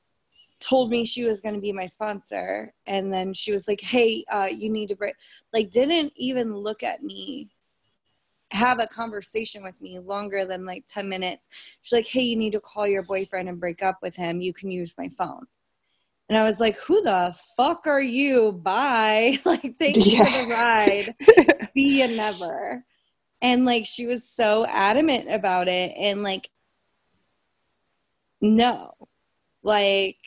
told me she was going to be my sponsor, and then she was like, "Hey, uh, you need to break." Like, didn't even look at me, have a conversation with me longer than like ten minutes. She's like, "Hey, you need to call your boyfriend and break up with him. You can use my phone." And I was like, "Who the fuck are you? Bye. [LAUGHS] like, thanks for Yeah. the ride." [LAUGHS] see you never. And like she was so adamant about it and like no. Like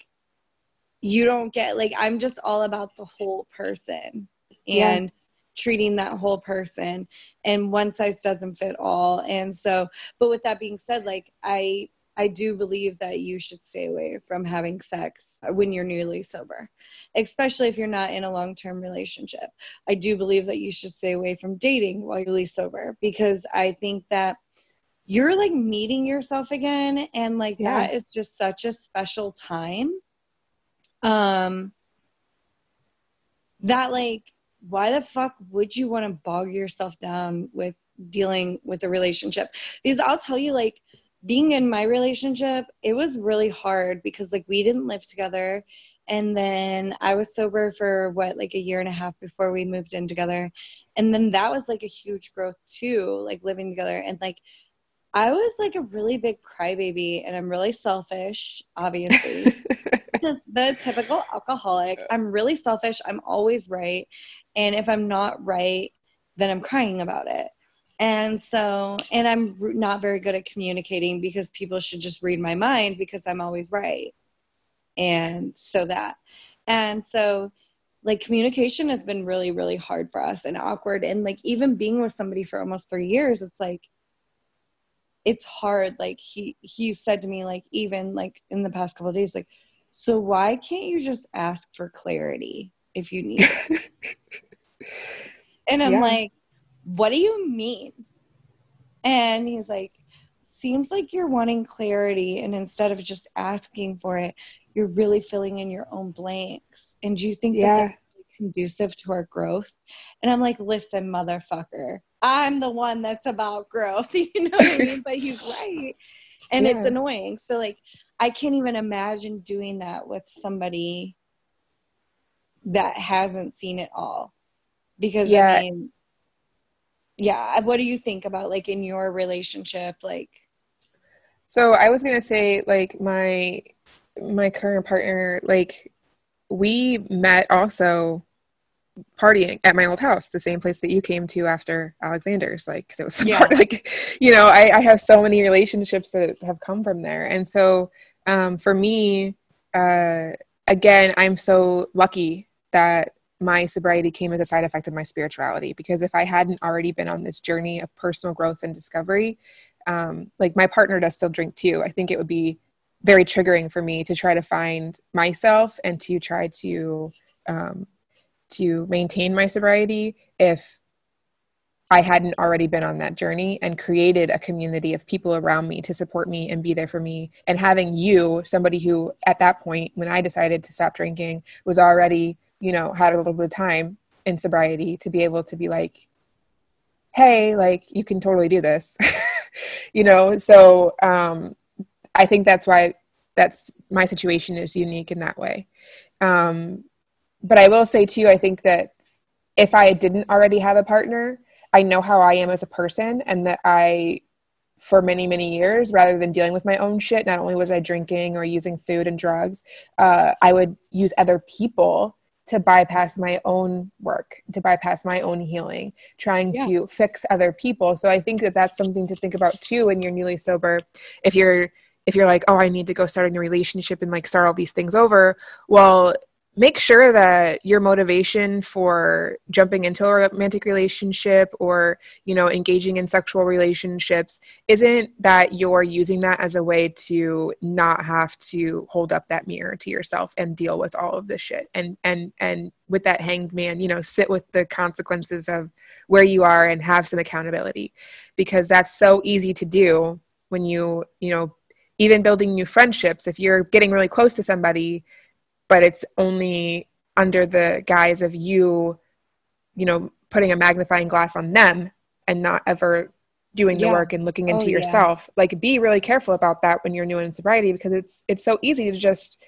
you don't get like I'm just all about the whole person Yeah. and treating that whole person and one size doesn't fit all. And so but with that being said like I I do believe that you should stay away from having sex when you're newly sober, especially if you're not in a long term relationship. I do believe that you should stay away from dating while you're really sober because I think that you're like meeting yourself again and like Yeah. that is just such a special time. Um that like why the fuck would you want to bog yourself down with dealing with a relationship? Because I'll tell you like being in my relationship, it was really hard because like we didn't live together and then I was sober for what like a year and a half before we moved in together. And then that was like a huge growth too, like living together and like I was like a really big crybaby and I'm really selfish, obviously. [LAUGHS] The typical alcoholic. I'm really selfish. I'm always right. And if I'm not right, then I'm crying about it. And so, and I'm not very good at communicating because people should just read my mind because I'm always right. And so that, and so like communication has been really, really hard for us and awkward. And like even being with somebody for almost three years, it's like, it's hard. Like he, he said to me, like, even like in the past couple days, like, so why can't you just ask for clarity if you need it? [LAUGHS] and I'm yeah. like, what do you mean? And he's like, seems like you're wanting clarity. And instead of just asking for it, you're really filling in your own blanks. And do you think yeah. that really conducive to our growth? And I'm like, listen, motherfucker, I'm the one that's about growth. [LAUGHS] you know what I mean? But he's right. And yeah. it's annoying. So, like, I can't even imagine doing that with somebody that hasn't seen it all. Because, yeah. I mean, yeah what do you think about like in your relationship like so i was gonna say like my my current partner like we met also partying at my old house the same place that you came to after alexander's like it was [LAUGHS] yeah. part, like you know I, I have so many relationships that have come from there and so um, for me uh, again i'm so lucky that my sobriety came as a side effect of my spirituality because if I hadn't already been on this journey of personal growth and discovery, um, like my partner does still drink too. I think it would be very triggering for me to try to find myself and to try to um, to maintain my sobriety if I hadn't already been on that journey and created a community of people around me to support me and be there for me. And having you, somebody who at that point, when I decided to stop drinking, was already you know had a little bit of time in sobriety to be able to be like hey like you can totally do this [LAUGHS] you know? So um i think that's why that's my situation is unique in that way. Um but i will say too i think that if i didn't already have a partner i know how i am as a person and that i for many many years rather than dealing with my own shit not only was i drinking or using food and drugs uh, i would use other people to bypass my own work, to bypass my own healing, trying yeah. to fix other people. So I think that that's something to think about too when you're newly sober. If you're if you're like, "Oh, I need to go start a new relationship and like start all these things over." Well, make sure that your motivation for jumping into a romantic relationship or you know engaging in sexual relationships isn't that you're using that as a way to not have to hold up that mirror to yourself and deal with all of this shit and and and with that hanged man you know sit with the consequences of where you are and have some accountability. Because that's so easy to do when you you know even building new friendships. If you're getting really close to somebody but it's only under the guise of you you know putting a magnifying glass on them and not ever doing the work and looking into oh, yourself. Yeah. like be really careful about that when you're new in sobriety because it's it's so easy to just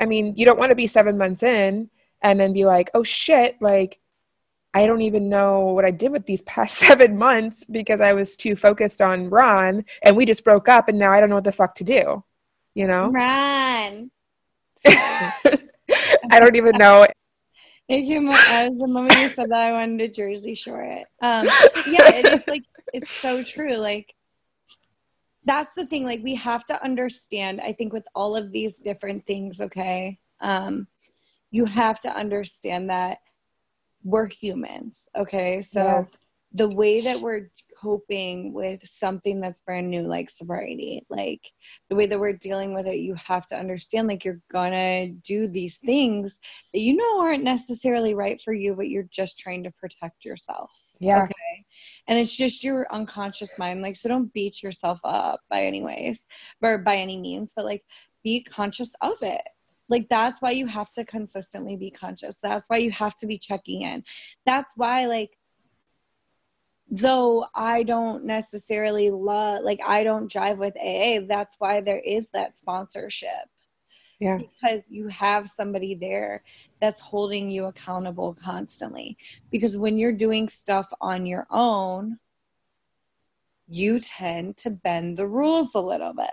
i mean you don't want to be seven months in and then be like oh shit like i don't even know what i did with these past [LAUGHS] seven months because i was too focused on ron and we just broke up and now i don't know what the fuck to do you know? Ron [LAUGHS] I don't even know. As the moment you said that, I wanted to Jersey Shore it. Um, yeah, it's like it's so true. Like that's the thing. Like we have to understand. I think with all of these different things, okay, um, you have to understand that we're humans. Okay, so. Yeah the way that we're coping with something that's brand new like sobriety like the way that we're dealing with it you have to understand like you're gonna do these things that you know aren't necessarily right for you but you're just trying to protect yourself yeah. okay? And it's just your unconscious mind like so don't beat yourself up by any ways or by any means but like be conscious of it. Like that's why you have to consistently be conscious. That's why you have to be checking in. That's why like though I don't necessarily love, like, I don't jive with AA, that's why there is that sponsorship. Yeah. Because you have somebody there that's holding you accountable constantly. Because when you're doing stuff on your own, you tend to bend the rules a little bit.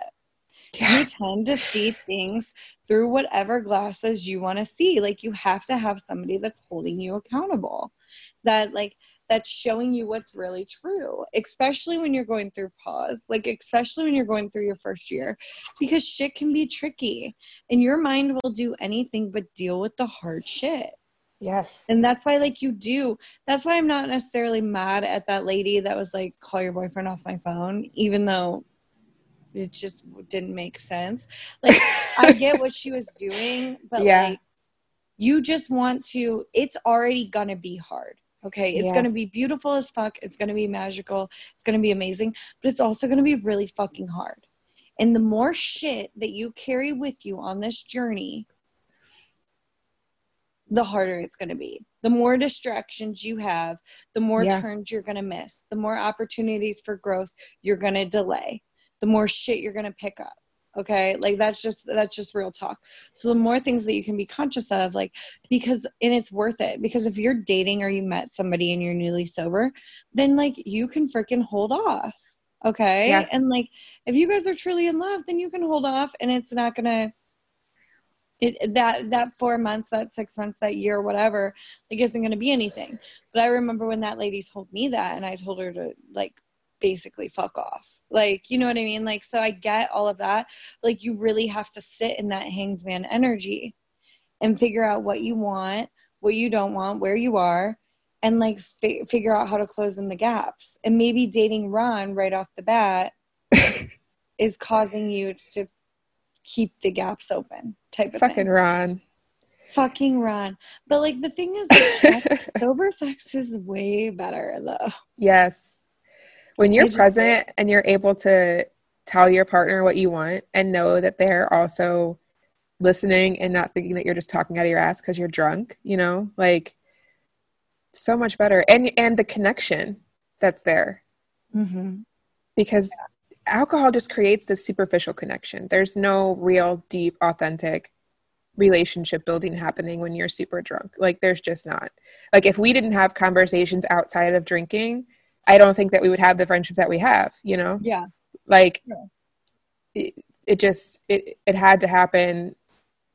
Yeah. You tend to see things through whatever glasses you want to see. Like you have to have somebody that's holding you accountable. That like that's showing you what's really true, especially when you're going through PAWS, like, especially when you're going through your first year, because shit can be tricky and your mind will do anything but deal with the hard shit. Yes. And that's why, like, you do. That's why I'm not necessarily mad at that lady that was like, call your boyfriend off my phone, even though it just didn't make sense. Like, I [LAUGHS] get what she was doing, but Yeah. like, you just want to, it's already gonna be hard. Okay. It's Yeah. gonna be beautiful as fuck. It's gonna be magical. It's gonna be amazing, but it's also gonna be really fucking hard. And the more shit that you carry with you on this journey, the harder it's going to be. The more distractions you have, the more Yeah. turns you're going to miss, the more opportunities for growth you're going to delay, the more shit you're going to pick up. Okay? Like that's just that's just real talk. So the more things that you can be conscious of like because and it's worth it because if you're dating or you met somebody and you're newly sober, then like you can freaking hold off. Okay? Yeah. And like if you guys are truly in love, then you can hold off and it's not to it that that four months that six months that year whatever like isn't to be anything but i remember when that lady told me that and i told her to like basically fuck off like you know what i mean like so i get all of that like you really have to sit in that hanged man energy and figure out what you want what you don't want where you are and like fi- figure out how to close in the gaps and maybe dating ron right off the bat [LAUGHS] is causing you to keep the gaps open type of thing. Fucking thing Ron. fucking Ron. But like the thing is, [LAUGHS] like, sober sex is way better though. Yes. When you're present and you're able to tell your partner what you want and know that they're also listening and not thinking that you're just talking out of your ass because you're drunk, you know, like so much better. And and the connection that's there Mm-hmm. because alcohol just creates this superficial connection. There's no real deep, authentic relationship building happening when you're super drunk. Like there's just not. Like if we didn't have conversations outside of drinking, I don't think that we would have the friendship that we have, you know? Yeah. Like Yeah. it, it just it it had to happen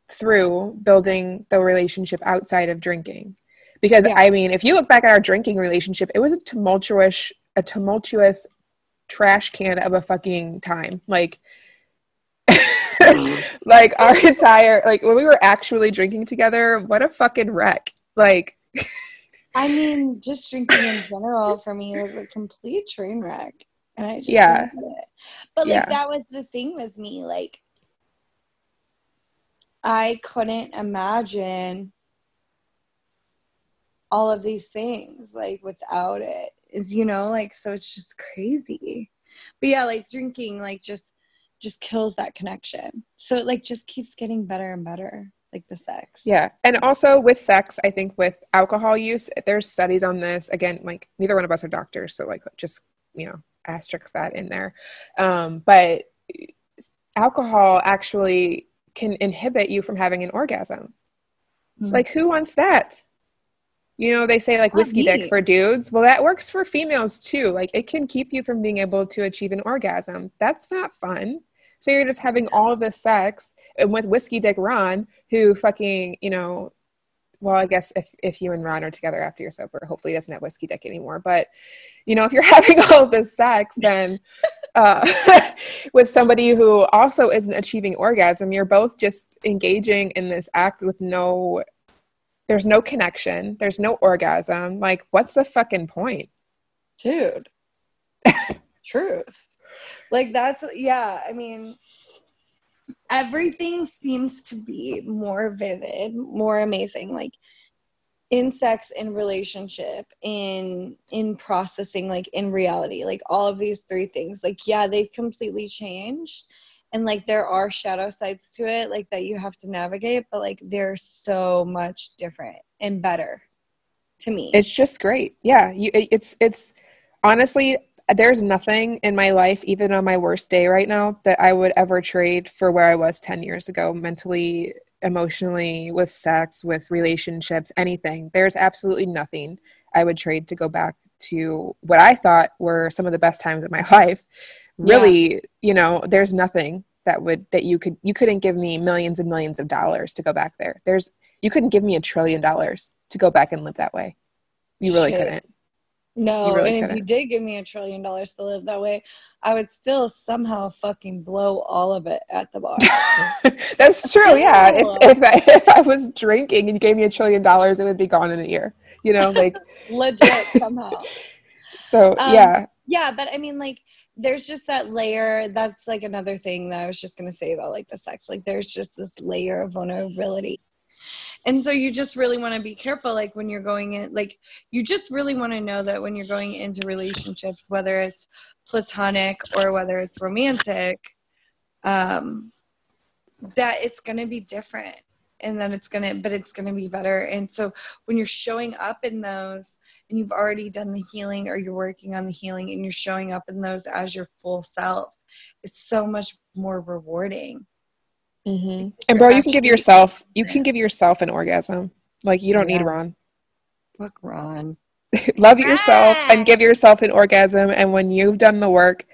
through building the relationship outside of drinking. Because Yeah. I mean, if you look back at our drinking relationship, it was a tumultuous a tumultuous trash can of a fucking time. Like mm-hmm. [LAUGHS] like our entire like when we were actually drinking together, what a fucking wreck. Like [LAUGHS] I mean, just drinking in general for me was a complete train wreck. And I just Yeah. it. But like Yeah. that was the thing with me. Like I couldn't imagine all of these things like without it. It's you know, like so it's just crazy. But yeah, like drinking like just just kills that connection. So it like just keeps getting better and better, like the sex. Yeah. And also with sex, I think with alcohol use, there's studies on this. Again, like neither one of us are doctors, so like just, you know, asterisk that in there. Um, but alcohol actually can inhibit you from having an orgasm. Hmm. Like who wants that? You know, they say like Not whiskey dick for dudes. Well, that works for females too. Like it can keep you from being able to achieve an orgasm. That's not fun. So you're just having all of this sex and with whiskey dick Ron, who fucking, you know, well, I guess if if you and Ron are together after you're sober, hopefully he doesn't have whiskey dick anymore. But you know, if you're [LAUGHS] having all of this sex, then uh, [LAUGHS] with somebody who also isn't achieving orgasm, you're both just engaging in this act with no. There's no connection. There's no orgasm. Like, what's the fucking point? dude [LAUGHS] truth like that's yeah i mean everything seems to be more vivid more amazing like in sex in relationship in in processing like in reality like all of these three things like yeah they've completely changed and like there are shadow sides to it like that you have to navigate but like they're so much different and better to me It's just great. Yeah, you, it- it's it's honestly there's nothing in my life, even on my worst day right now, that I would ever trade for where I was ten years ago, mentally, emotionally, with sex, with relationships, anything. There's absolutely nothing I would trade to go back to what I thought were some of the best times of my [LAUGHS] life. Really, you know, there's nothing that would that you could you couldn't give me millions and millions of dollars to go back there. There's you couldn't give me a trillion dollars to go back and live that way. You really Shit. couldn't. No, really and if couldn't. you did give me a trillion dollars to live that way, I would still somehow fucking blow all of it at the bar. [LAUGHS] That's true. Yeah. If if I, [LAUGHS] if I was drinking and you gave me a trillion dollars, it would be gone in a year. You know, like [LAUGHS] Legit somehow. so. Um, yeah. Yeah, but I mean, like, there's just that layer. That's like another thing that I was just gonna say about like the sex. Like, there's just this layer of vulnerability, and so you just really want to be careful. Like when you're going in, like you just really want to know that when you're going into relationships, whether it's platonic or whether it's romantic, um, that it's gonna be different, and that it's gonna, but it's gonna be better. And so when you're showing up in those and you've already done the healing or you're working on the healing and you're showing up in those as your full self, it's so much more rewarding. Hmm And bro, you can give yourself you can give yourself an orgasm. Like you don't need Ron. Fuck Ron. [LAUGHS] Love yourself Ah! and give yourself an orgasm. And when you've done the work,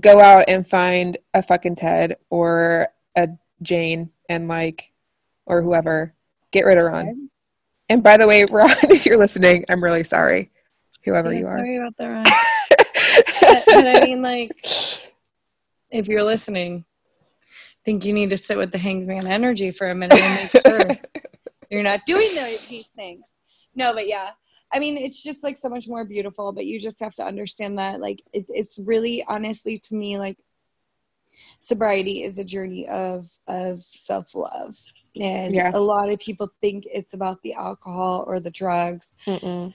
go out and find a fucking Ted or a Jane and like or whoever. Get rid of Ron. And by the way, Ron, [LAUGHS] if you're listening, I'm really sorry. Whoever Yeah, you are. Sorry about that, Ron. [LAUGHS] but, but I mean, like, if you're listening, I think you need to sit with the hangman energy for a minute and make sure [LAUGHS] you're not doing those these things. No, but yeah. I mean, it's just like so much more beautiful, but you just have to understand that, like, it, it's really honestly to me, like, sobriety is a journey of of self love, and Yeah. a lot of people think it's about the alcohol or the drugs, Mm-mm.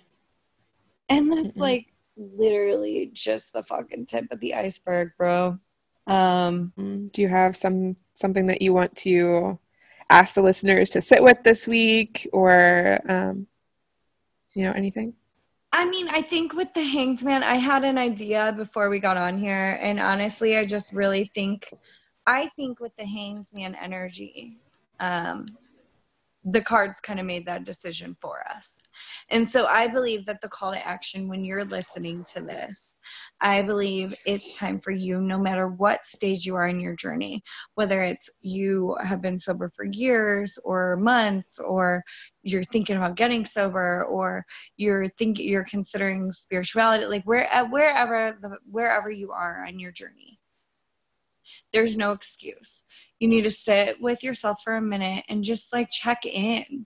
and that's Mm-mm. like literally just the fucking tip of the iceberg, bro. Um, Mm. Do you have some something that you want to ask the listeners to sit with this week or um, you know, anything? I mean, I think with the Hanged Man, I had an idea before we got on here, and honestly, I just really think, I think with the Hanged Man energy, um, the cards kind of made that decision for us. And so I believe that the call to action when you're listening to this, I believe it's time for you, no matter what stage you are in your journey, whether it's you have been sober for years or months, or you're thinking about getting sober, or you're thinking you're considering spirituality, like where uh, wherever the wherever you are on your journey. There's no excuse. You need to sit with yourself for a minute and just like check in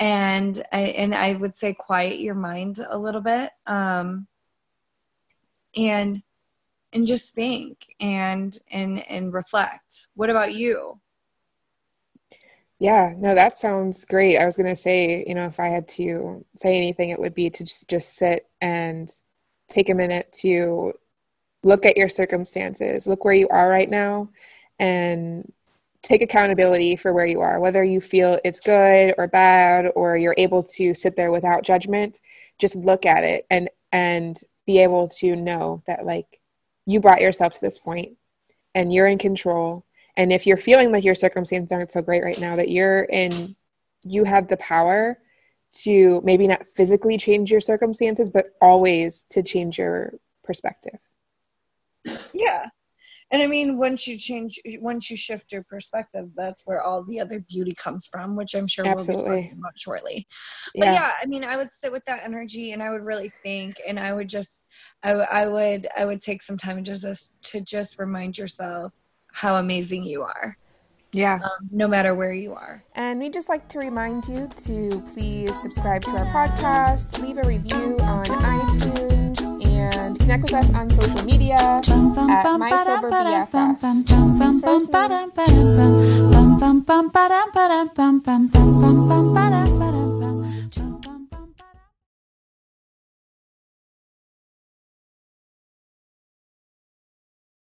and I, and I would say quiet your mind a little bit um, and and just think and and and reflect. What about you? Yeah, no, that sounds great. I was going to say, you know, if I had to say anything, it would be to just, just sit and take a minute to look at your circumstances, look where you are right now, and take accountability for where you are, whether you feel it's good or bad, or you're able to sit there without judgment. Just look at it and and be able to know that like you brought yourself to this point and you're in control and if you're feeling like your circumstances aren't so great right now that you're in you have the power to maybe not physically change your circumstances but always to change your perspective Yeah. And I mean, once you change, once you shift your perspective, that's where all the other beauty comes from, which I'm sure we'll be talking about shortly. But yeah. I mean, I would sit with that energy and I would really think, and I would just, I would, I would take some time just to just remind yourself how amazing you are, yeah um, no matter where you are. And we'd just like to remind you to please subscribe to our podcast, leave a review on iTunes, connect with us on social media at My